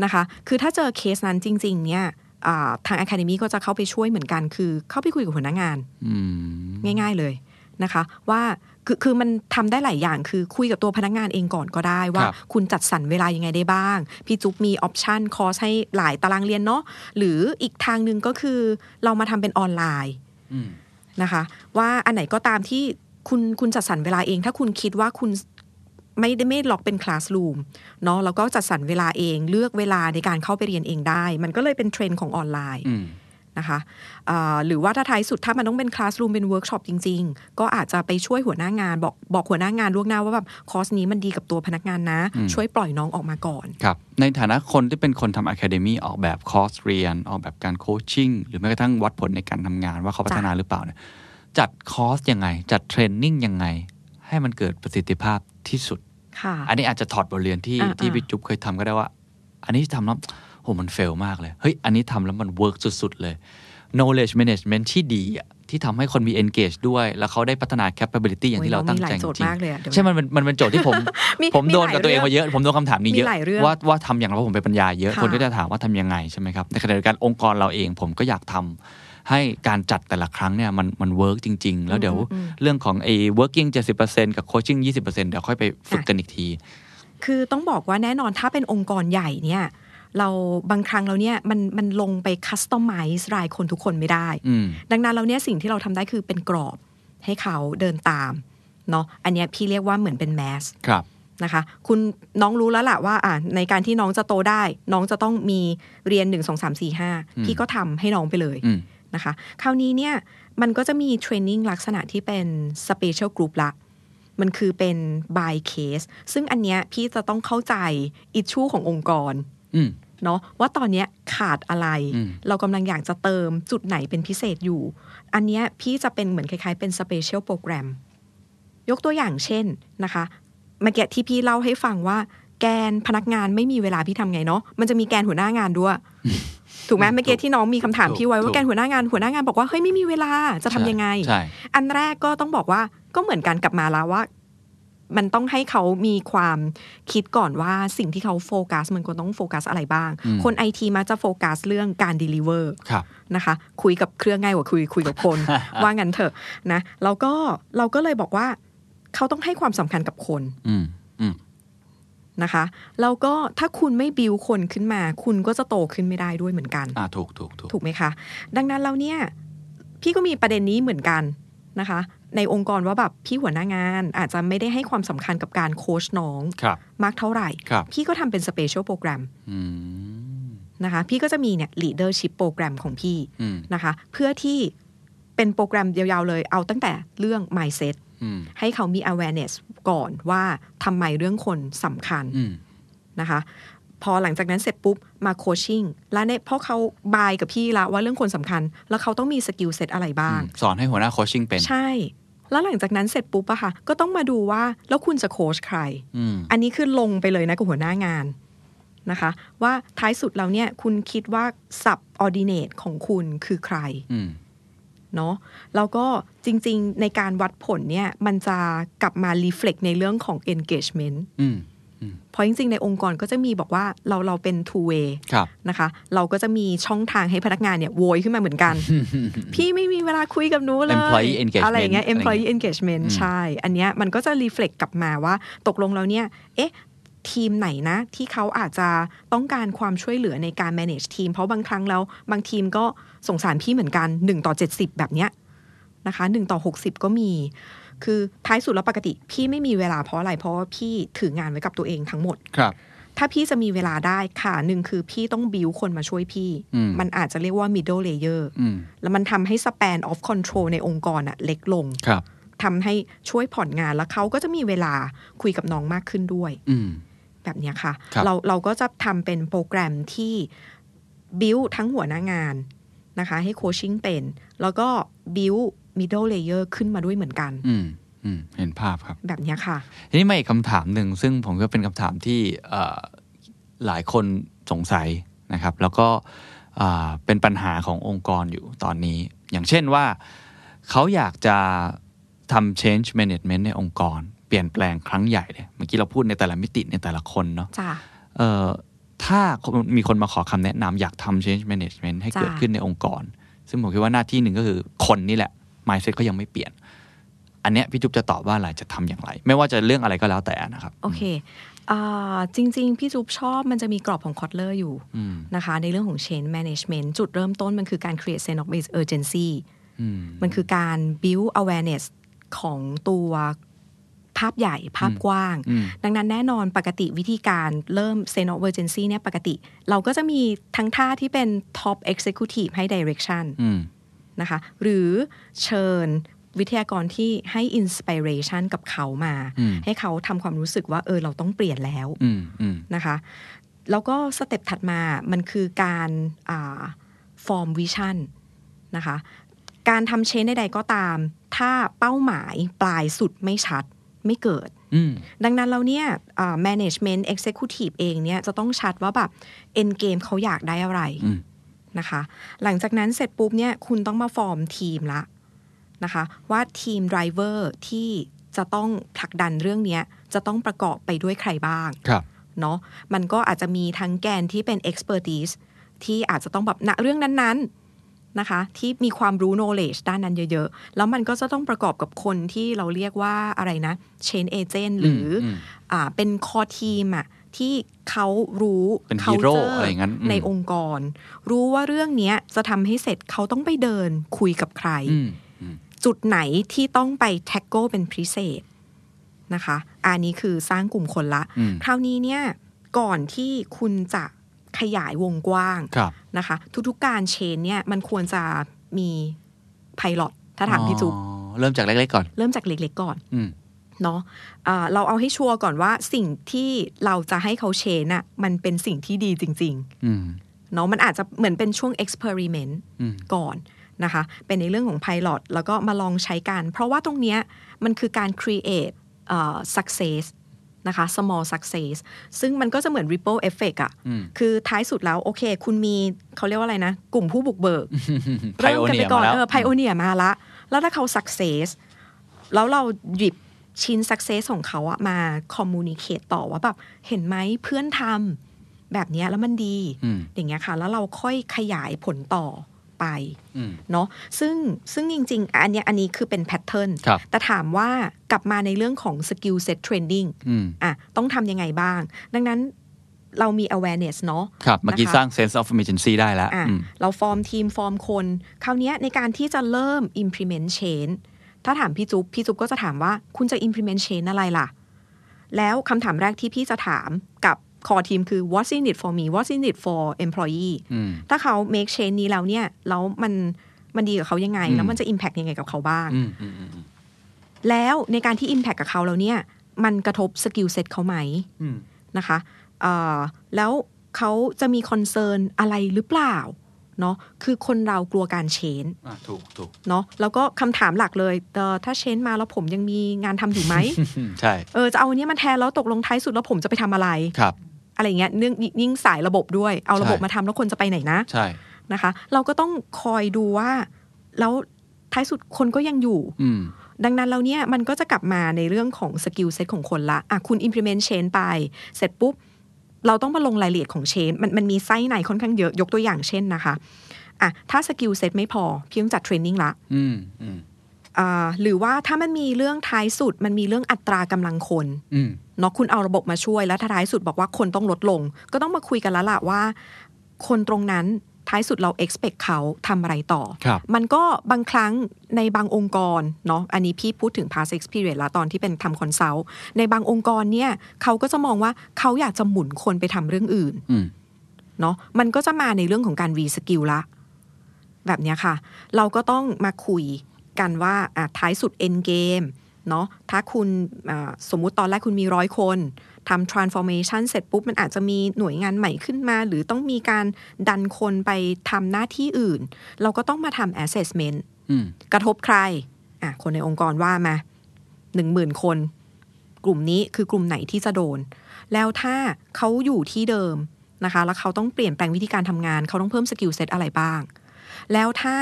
นะคะ คือถ้าเจอเคสนั้นจริง ๆ เนี่ยอ่าทาง Academy ก็จะเข้าไปช่วยเหมือนกัน คือเข้าไปคุยกับหัวหน้างานอืมง่าย ๆเลยนะคะ ว่า คือคือมันทำได้หลายอย่างคือคุยกับตัวพนักงานเองก่อนก็ได้ว่าครับคุณจัดสรรเวลายังไงได้บ้าง พี่จุ๊บมี option คอร์สให้หลายตารางเรียนเนาะหรืออีกทางหนึ่งก็คือเรามาทำเป็นออนไลน์อืมนะคะ ว่าอันไหนก็ตามที่คุณคุณจัดสรรเวลาเอง ถ้าคุณคิดว่าคุณไม่ได้ไม่ล็อกเป็นคลาส o ูมเนาะแล้วก็จัดสรรเวลาเองเลือกเวลาในการเข้าไปเรียนเองได้ มันก็เลยเป็นเทรนด์ของออนไลน์อืม นะคะอ่าหรือว่าถ้าท้ายสุดถ้ามันต้องเป็นคลาส o ูมเป็นเวิร์กช็อปจริง ๆ ก็อาจจะไปช่วยหัวหน้างาน บอกบอกหัวหน้างานล่วงหน้าว่าแบบคอร์สนี้มันดีกับตัวพนักงานนะอืมช่วยปล่อยน้องออกมาก่อนครับในฐานะคนที่เป็นคนทำ academy ออกแบบคอร์สเรียน ออกแบบการ coaching หรือแม้กระทั่งวัดผลในการทำงานว่าเขาพัฒนาหรือเปล่าเนี่ยจัดคอร์สยังไง จัด training ยังไง ให้มันเกิดประสิทธิภาพที่สุดค่ะอันนี้อาจจะถอดบทเรียนที่อ่าที่อ่าพี่จุ๊บเคยทำก็ได้ว่า อันนี้ทำแล้ว โหมัน fail มากเลย เฮ้ย อันนี้ทำแล้วมัน work สุด ๆ เลย knowledge management ที่ดีอะที่ทำให้คนมี engage ด้วย แล้วเขาได้พัฒนา capability อย่างที่เราตั้งใจโอ้ยเรามีหลายโจทย์จริงมากเลยอะเดี๋ยวๆใช่ มันเป็นมันเป็นโจทย์ที่ผมมีผมโดนมีหลายกับตัวเองเรื่องมาเยอะ ผมโดนคำถามนี้เยอะมีหลายเรื่องว่าว่าทำอย่างไรเพราะผมเป็นปัญญาเยอะค่ะคนก็จะถามว่าทำยังไงใช่ไหมครับ ในขณะเดียวกันองค์กรเราเองผมก็อยากทำให้การจัดแต่ละครั้งเนี่ยมันมัน work จริง ๆ แล้วเดี๋ยวเรื่องของไอ้ working 70%กับ coaching 20%เดี๋ยวค่อยไปฝึกกันอีกที คือต้องบอกว่าแน่นอนถ้าเป็นองค์กรใหญ่เนี่ย เราบางครั้งเราเนี่ยมันมันลงไปคัสตอมไมซ์รายคนทุกคนไม่ได้อืมดังนั้นเราเนี่ยสิ่งที่เราทำได้คือเป็นกรอบให้เขาเดินตามเนาะอันเนี้ยพี่เรียกว่าเหมือนเป็นแมสครับนะคะ คุณน้องรู้แล้วล่ะว่าอะในการที่น้องจะโตได้ น้องจะต้องมีเรียน1 2 3 4 5พี่ก็ทำให้น้องไปเลยอืมนะคะ คราวนี้เนี่ยมันก็จะมีเทรนนิ่งลักษณะที่เป็น Special Group ละมันคือเป็น by case ซึ่งอันเนี้ยพี่จะต้องเข้าใจอิชชูขององค์กรอืม เนาะว่าตอนเนี้ยขาดอะไรอืมเรากำลังอยากจะเติมจุดไหนเป็นพิเศษอยู่ อันเนี้ยพี่จะเป็นเหมือนคล้ายๆ เป็น Special Program ยกตัวอย่างเช่นนะคะเมื่อกี้ที่พี่เล่าให้ฟังว่า แกนพนักงานไม่มีเวลาพี่ทำไงเนาะมันจะมีแกนหัวหน้างานด้วย ถูกไหมเมื่อกี้ที่น้องมีคำถามพี่ไว้ว่าแกนหัวหน้างานหัวหน้างานบอกว่าเฮ้ยไม่มีเวลาจะทำยังไงใช่อันแรกก็ต้องบอกว่าก็เหมือนกันกลับมาแล้วว่า มันต้องให้เขามีความคิดก่อนว่าสิ่งที่เขาโฟกัสมันควรต้องโฟกัสอะไรบ้างอืมคนไอทีมักจะโฟกัสเรื่องการ deliver ครับนะคะ คุยกับเครื่องง่ายกว่าคุยคุยกับคน ว่างั้นเถอะนะแล้วก็เราก็เลยบอกว่า เขาต้องให้ความสำคัญกับคนอืมอืมนะคะแล้วก็ถ้าคุณไม่บิวคนขึ้นมา คุณก็จะโตขึ้นไม่ได้ด้วยเหมือนกันอ่าถูกถูกถูกถูกไหมคะ ดังนั้นเราเนี่ย พี่ก็มีประเด็นนี้เหมือนกัน นะคะ ในองค์กรว่าแบบพี่หัวหน้างานอาจจะไม่ได้ให้ความสำคัญกับการโค้ชน้องครับมากเท่าไหร่ครับพี่ก็ทำเป็น special program อืมนะคะ พี่ก็จะมีเนี่ย leadership โปรแกรมของพี่อืมนะคะ เพื่อที่เป็นโปรแกรมยาวๆเลย เอาตั้งแต่เรื่อง mindset อืมให้เขามี awareness ก่อนว่าทำไมเรื่องคนสำคัญอืมนะคะ พอหลังจากนั้นเสร็จปุ๊บมา coaching แล้วเนี่ยเพราะเขา buy กับพี่ละว่าเรื่องคนสำคัญ แล้วเขาต้องมี skill set อะไรบ้าง สอนให้หัวหน้า coaching เป็น ใช่ แล้วหลังจากนั้นเสร็จปุ๊บอะค่ะ ก็ต้องมาดูว่าแล้วคุณจะโค้ชใครอืมอันนี้คือลงไปเลยนะกับหัวหน้างานนะคะ ว่าท้ายสุดแล้วเนี่ยคุณคิดว่า subordinate ของคุณคือใครอืมเนาะแล้วก็จริง ๆ ในการวัดผลเนี่ย มันจะกลับมา reflect ในเรื่องของ engagement อืม เพราะจริงๆ ในองค์กรก็จะมีบอกว่าเราเราเป็น two way ครับนะคะ เราก็จะมีช่องทางให้พนักงานเนี่ยโวยขึ้นมาเหมือนกัน พี่ไม่มีเวลาคุยกับหนูเลย Employee engagement อะไรอย่างเงี้ยอะไรอย่างเงี้ย employee engagement ใช่ อันเนี้ยมันก็จะ reflect กลับมาว่าตกลงแล้วเนี่ย เอ๊ะทีมไหนนะที่เขาอาจจะต้องการความช่วยเหลือในการ manage ทีม เพราะบางครั้งแล้วบางทีมก็สงสารพี่เหมือนกัน1ต่อ70 แบบเนี้ยนะคะ1ต่อ60 ก็มี คือท้ายสุดแล้วปกติ พี่ไม่มีเวลาเพราะอะไร เพราะว่าพี่ถืองานไว้กับตัวเองทั้งหมดครับถ้าพี่จะมีเวลาได้ค่ะหนึ่งคือพี่ต้องบิวคนมาช่วยพี่อืมมันอาจจะเรียกว่า middle layer อืมแล้วมันทำให้ span of control ในองค์กรอะเล็กลงครับทำให้ช่วยผ่อนงานแล้วเขาก็จะมีเวลาคุยกับน้องมากขึ้นด้วยอืมแบบเนี้ยค่ะครับเราเราก็จะทำเป็นโปรแกรมที่บิวทั้งหัวหน้างานนะคะ ให้โคชชิ่งเป็น แล้วก็บิว middle layer ขึ้นมาด้วยเหมือนกันอืมอืมเห็นภาพครับ แบบเนี้ยค่ะ ทีนี้มาอีกคำถามหนึ่ง ซึ่งผมก็เป็นคำถามที่เอ่อหลายคนสงสัยนะครับ แล้วก็อ่าเป็นปัญหาขององค์กรอยู่ตอนนี้ อย่างเช่นว่าเขาอยากจะทำ change management ในองค์กร เปลี่ยนแปลงครั้งใหญ่เลยเมื่อกี้เราพูดในแต่ละมิติในแต่ละคนเนาะจ้าเอ่อถ้ามีคนมาขอคำแนะนำอยากทำ change management ให้จ้ะเกิดขึ้นในองค์กร ซึ่งผมคิดว่าหน้าที่หนึ่งก็คือคนนี่แหละ mindset เขายังไม่เปลี่ยน อันเนี้ยพี่จุ๊บจะตอบว่าอะไรจะทำอย่างไร ไม่ว่าจะเรื่องอะไรก็แล้วแต่นะครับ โอเคอ่าจริง ๆ พี่จุ๊บชอบมันจะมีกรอบของคอตเลอร์อยู่อืมนะคะ ในเรื่องของ change management จุดเริ่มต้นมันคือการ create sense of urgency อืมมันคือการ build awareness ของตัวภาพใหญ่ภาพกว้างอืมดังนั้นแน่นอนปกติวิธีการเริ่ม sense of urgency เนี่ยปกติ เราก็จะมีทั้งท่าที่เป็น top executive ให้ direction อืม นะคะหรือเชิญวิทยากรที่ให้ inspiration กับเขามาอืมให้เขาทำความรู้สึกว่าเออเราต้องเปลี่ยนแล้วอืมอืมนะคะแล้วก็ step ถัดมามันคือการ form vision นะคะการทำเชนใดๆก็ตาม ถ้าเป้าหมายปลายสุดไม่ชัดไม่เกิดอืมดังนั้นเราเนี่ยอ่า management executive เองเนี่ยจะต้องชัดว่าแบบ end game เขาอยากได้อะไรอืม นะคะ หลังจากนั้นเสร็จปุ๊บเนี่ยคุณต้องมาฟอร์มทีมละนะคะว่าทีม driver ที่จะต้องผลักดันเรื่องเนี้ยจะต้องประกอบไปด้วยใครบ้างครับเนาะมันก็อาจจะมีทั้งแกนที่เป็น expertise ที่อาจจะต้องแบบณเรื่องนั้นๆนะคะ ที่มีความรู้ knowledge ด้านนั้นเยอะ ๆ แล้วมันก็จะต้องประกอบกับคนที่เราเรียกว่าอะไรนะ chain agent หรืออมอ่าเป็น core team อะ ที่เขารู้เป็น hero culture อะไรอย่างนั้นอืมในองค์กร รู้ว่าเรื่องเนี้ยจะทำให้เสร็จเขาต้องไปเดินคุยกับใครอืมจุดไหนที่ต้องไปแท็กโกเป็นพิเศษนะคะ อันนี้คือสร้างกลุ่มคนละอืมคราวนี้เนี่ยก่อนที่คุณจะขยายวงกว้างครับนะคะ ทุกๆการเชนเนี่ยมันควรจะมีไพลอตถ้าถามพี่จุ๊บอ๋อเริ่มจากเล็กๆก่อน เริ่มจากเล็กๆก่อนอืม เนาะะเราเอาให้ชัวร์ก่อนว่าสิ่งที่เราจะให้เขาเชนอะมันเป็นสิ่งที่ดีจริงๆอืมเนาะมันอาจจะเหมือนเป็นช่วง experiment อืมก่อนนะคะ เป็นในเรื่องของ pilot แล้วก็มาลองใช้กัน เพราะว่าตรงเนี้ยมันคือการ create เอ่อ success นะคะ small success ซึ่งมันก็จะเหมือน ripple effect อะอืมคือท้ายสุดแล้ว โอเค คุณมีเขาเรียกว่าอะไรนะ กลุ่มผู้บุกเบิก เริ่มกันไป Pioneer ก่อนมาแล้วเออ pioneer มาละ แล้วถ้าเขา success แล้วเราหยิบ ชิ้น success ของเขาอะมา communicate ต่อว่าแบบเห็นไหมเพื่อนทำแบบเนี้ยแล้วมันดีอืมอย่างเงี้ยค่ะ แล้วเราค่อยขยายผลต่อไปอืมเนาะซึ่งซึ่งจริง ๆ อันเนี้ยอันนี้คือเป็น pattern ครับแต่ถามว่ากลับมาในเรื่องของ skill set training อืมอะต้องทำยังไงบ้าง ดังนั้นเรามี awareness เนาะครับ เมื่อกี้นะคะสร้าง sense of urgency ได้แล้วอะอืมเราฟอร์มทีม ฟอร์มคน คราวเนี้ยในการที่จะเริ่ม implement change ถ้าถามพี่จุ๊บพี่จุ๊บก็จะถามว่าคุณจะ implement change อะไรล่ะ แล้วคำถามแรกที่พี่จะถามกับ core team คือ what's in it for me what's in it for employee อืมถ้าเขา make change นี้แล้วเนี่ยแล้วมันมันดีกับเขายังไงอืมแล้วมันจะ impact ยังไงกับเขาบ้างอืมอืมอืมแล้วในการที่ impact กับเขาแล้วเนี่ย มันกระทบ skill set เขาไหมอืมนะคะเอ่อแล้วเขาจะมี concern อะไรหรือเปล่า เนาะคือคนเรากลัวการ changeอะถูกถูกเนาะแล้วก็คำถามหลักเลยเอ่อถ้า change มาแล้วผมยังมีงานทำอยู่ไหมอืมใช่เออจะเอาอันเนี้ยมาแทนแล้วตกลงท้ายสุดแล้วผมจะไปทำอะไรครับอะไรเงี้ยเนื่องยิ่งสายระบบด้วยเอาระบบใช่มาทำแล้วคนจะไปไหนนะใช่นะคะ เราก็ต้องคอยดูว่า แล้วท้ายสุดคนก็ยังอยู่อืมดังนั้นแล้วเนี่ยมันก็จะกลับมาในเรื่องของ skill set ของคนละอะคุณ implement change ไป เสร็จปุ๊บ เราต้องมาลงรายละเอียดของ change มันมันมีไส้ในค่อนข้างเยอะยกตัวอย่างเช่นนะคะอะถ้า skill set ไม่พอพี่ต้องจัด training ละอืมอืมอ่าหรือว่าถ้ามันมีเรื่องท้ายสุดมันมีเรื่องอัตรากำลังคนอืมเนาะคุณเอาระบบมาช่วยแล้วถ้าท้ายสุดบอกว่าคนต้องลดลง ก็ต้องมาคุยกันแล้วล่ะว่า คนตรงนั้น ท้ายสุดเรา expect เขาทำอะไรต่อครับมันก็บางครั้งในบางองค์กรเนาะอันนี้พี่พูดถึง past experience แล้วตอนที่เป็นทำ consult ในบางองค์กรเนี่ยเขาก็จะมองว่าเขาอยากจะหมุนคนไปทำเรื่องอื่นอืมเนาะมันก็จะมาในเรื่องของการ reskill ละ แบบเนี้ยค่ะ เราก็ต้องมาคุยกันว่าอะท้ายสุด end game เนาะถ้าคุณอ่าสมมุติตอนแรกคุณมีร้อยคน ทำ transformation เสร็จปุ๊บ มันอาจจะมีหน่วยงานใหม่ขึ้นมา หรือต้องมีการดันคนไปทำหน้าที่อื่น เราก็ต้องมาทำ assessment อืมกระทบใครอะคนในองค์กรว่ามาหนึ่งหมื่นคน กลุ่มนี้คือกลุ่มไหนที่จะโดน แล้วถ้าเขาอยู่ที่เดิมนะคะ แล้วเขาต้องเปลี่ยนแปลงวิธีการทำงาน เขาต้องเพิ่ม skill set อะไรบ้าง แล้วถ้า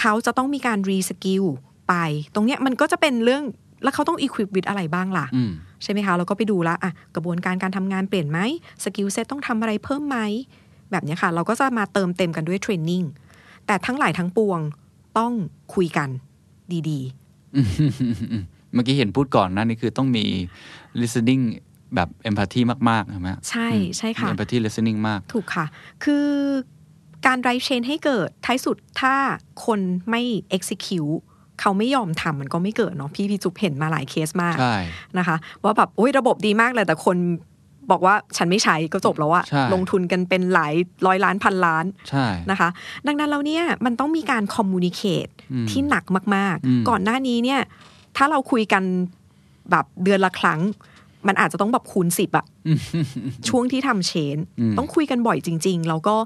เขาจะต้องมีการ reskill ไป ตรงเนี้ยมันก็จะเป็นเรื่องแล้วเขาต้อง equip with อะไรบ้างล่ะอืม ใช่ไหมคะ เราก็ไปดูละอะกระบวนการการทำงานเปลี่ยนไหม skill set ต้องทำอะไรเพิ่มไหม แบบเนี้ยค่ะ เราก็จะมาเติมเต็มกันด้วย training แต่ทั้งหลายทั้งปวงต้องคุยกันดีเมื่อกี้เห็นพูดก่อนหนะนี่คือต้องมี listening แบบ empathy มากๆใช่ไหมใช่ใช่ค่ะมี empathy listening มาก ถูกค่ะ คือการไรเชนให้เกิดท้ายสุดถ้าคนไม่ execute เขาไม่ยอมทำมันก็ไม่เกิดเนาะพี่พี่จุ๊บเห็นมาหลายเคสมากใช่นะคะว่าแบบโอ้ยระบบดีมากเลย แต่คนบอกว่าฉันไม่ใช้ก็จบแล้วอะใช่ลงทุนกันเป็นหลายร้อยล้านพันล้านใช่นะคะ ดังนั้นแล้วเนี่ยมันต้องมีการคอมมูนิเคตอืมที่หนักมากอืมๆก่อนหน้านี้เนี่ย ถ้าเราคุยกันแบบเดือนละครั้ง มันอาจจะต้องแบบคูณสิบอะช่วงที่ทำ change อืมต้องคุยกันบ่อยจริง ๆ แล้วก็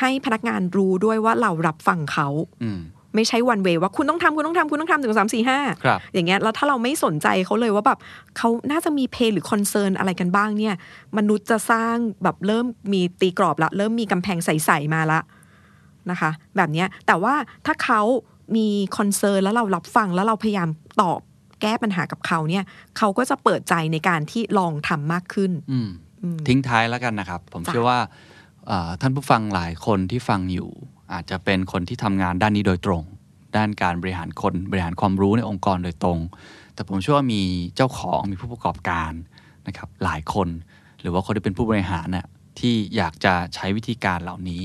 ให้พนักงานรู้ด้วยว่าเรารับฟังเขาอืม ไม่ใช่ one way ว่าคุณต้องทำคุณต้องทำคุณต้องทำถึงสามสี่ห้าครับอย่างเงี้ยแล้วถ้าเราไม่สนใจเขาเลยว่าแบบเขาน่าจะมี pain หรือ concern อะไรกันบ้างเนี่ย มนุษย์จะสร้างแบบเริ่มมีตีกรอบละเริ่มมีกำแพงใสๆมาละนะคะ แบบเนี้ยแต่ว่าถ้าเขามี concern แล้วเรารับฟังแล้วเราพยายามตอบแก้ปัญหากับเขาเนี่ยเขาก็จะเปิดใจในการที่ลองทำมากขึ้นอืมทิ้งท้ายแล้วกันนะครับ ผมจ้ะเชื่อว่าเอ่อท่านผู้ฟังหลายคนที่ฟังอยู่ อาจจะเป็นคนที่ทำงานด้านนี้โดยตรง ด้านการบริหารคนบริหารความรู้ในองค์กรโดยตรง แต่ผมเชื่อว่ามีเจ้าของมีผู้ประกอบการนะครับหลายคน หรือว่าคนที่เป็นผู้บริหารน่ะที่อยากจะใช้วิธีการเหล่านี้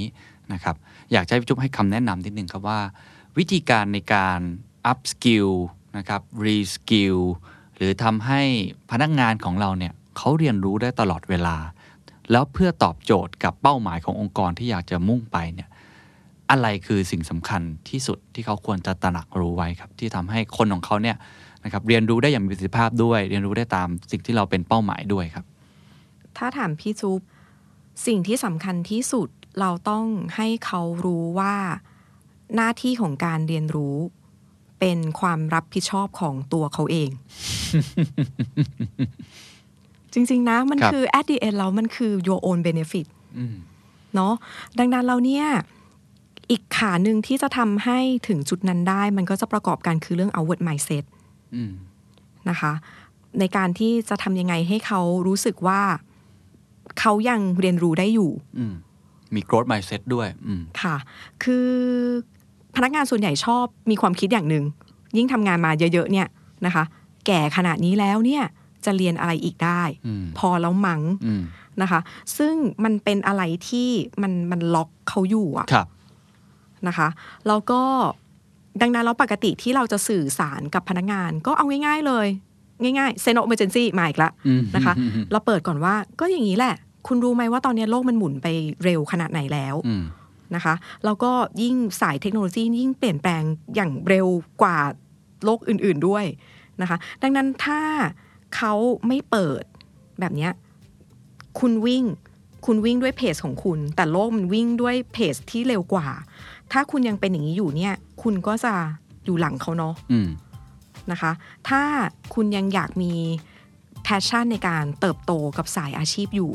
นะครับอยากให้พี่จุ๊บให้คำแนะนำนิดนึงครับว่า วิธีการในการ up skill นะครับ re skill หรือทำให้พนักงานของเราเนี่ยเขาเรียนรู้ได้ตลอดเวลา แล้วเพื่อตอบโจทย์กับเป้าหมายขององค์กรที่อยากจะมุ่งไปเนี่ย อะไรคือสิ่งสำคัญที่สุดที่เขาควรจะตระหนักรู้ไว้ครับ ที่ทำให้คนของเขาเนี่ยนะครับเรียนรู้ได้อย่างมีประสิทธิภาพด้วย เรียนรู้ได้ตามสิ่งที่เราเป็นเป้าหมายด้วยครับ ถ้าถามพี่จุ๊บสิ่งที่สำคัญที่สุดเราต้องให้เขารู้ว่าหน้าที่ของการเรียนรู้เป็นความรับผิดชอบของตัวเขาเอง จริง ๆ นะ มันครับคือ at the end แล้วมันคือ your own benefit อืมเนาะดังนั้นเราเนี่ย อีกขาหนึ่งที่จะทำให้ถึงจุดนั้นได้ มันก็จะประกอบกันคือเรื่อง outward mindset อืมนะคะ ในการที่จะทำยังไงให้เขารู้สึกว่าเขายังเรียนรู้ได้อยู่อืมมี growth mindset ด้วยอืมค่ะ คือพนักงานส่วนใหญ่ชอบมีความคิดอย่างหนึ่ง ยิ่งทำงานมาเยอะๆเนี่ยนะคะ แก่ขนาดนี้แล้วเนี่ยจะเรียนอะไรอีกได้อืมพอแล้วมัง้งอืมนะคะ ซึ่งมันเป็นอะไรที่มันมันล็อกเขาอยู่อะครับ นะคะแล้วก็ดังนั้นแล้วปกติที่เราจะสื่อสารกับพนักงานก็เอาง่าย ๆเลย ง่ายๆเซนโอเมอร์เจนซี่มาอีกละอืมนะคะอืมอืมเราเปิดก่อนว่าก็อย่างนี้แหละ คุณรู้ไหมว่าตอนนี้โลกมันหมุนไปเร็วขนาดไหนแล้วอืมนะคะแล้วก็ยิ่งสายเทคโนโลยียิ่งเปลี่ยนแปลงอย่างเร็วกว่าโลกอื่น ๆด้วยนะคะ ดังนั้นถ้าเขาไม่เปิดแบบเนี้ยคุณวิ่งคุณวิ่งด้วยเพจของคุณ แต่โลกมันวิ่งด้วยเพจที่เร็วกว่า ถ้าคุณยังเป็นอย่างนี้อยู่เนี่ย คุณก็จะอยู่หลังเขาเนาะอืมนะคะ ถ้าคุณยังอยากมี passion ในการเติบโตกับสายอาชีพอยู่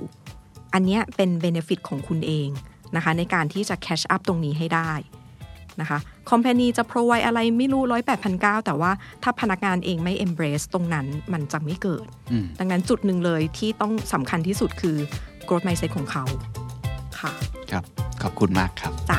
อันเนี้ยเป็น benefit ของคุณเองนะคะ ในการที่จะ catch up ตรงนี้ให้ได้นะคะ company จะ provide อะไรไม่รู้ร้อยแปดพันเก้าแต่ว่าถ้าพนักงานเองไม่ embrace ตรงนั้นมันจะไม่เกิดอืมดังนั้นจุดหนึ่งเลยที่ต้องสำคัญที่สุดคือ growth mindset ของเขาค่ะ ครับ ขอบคุณมากครับจ้ะ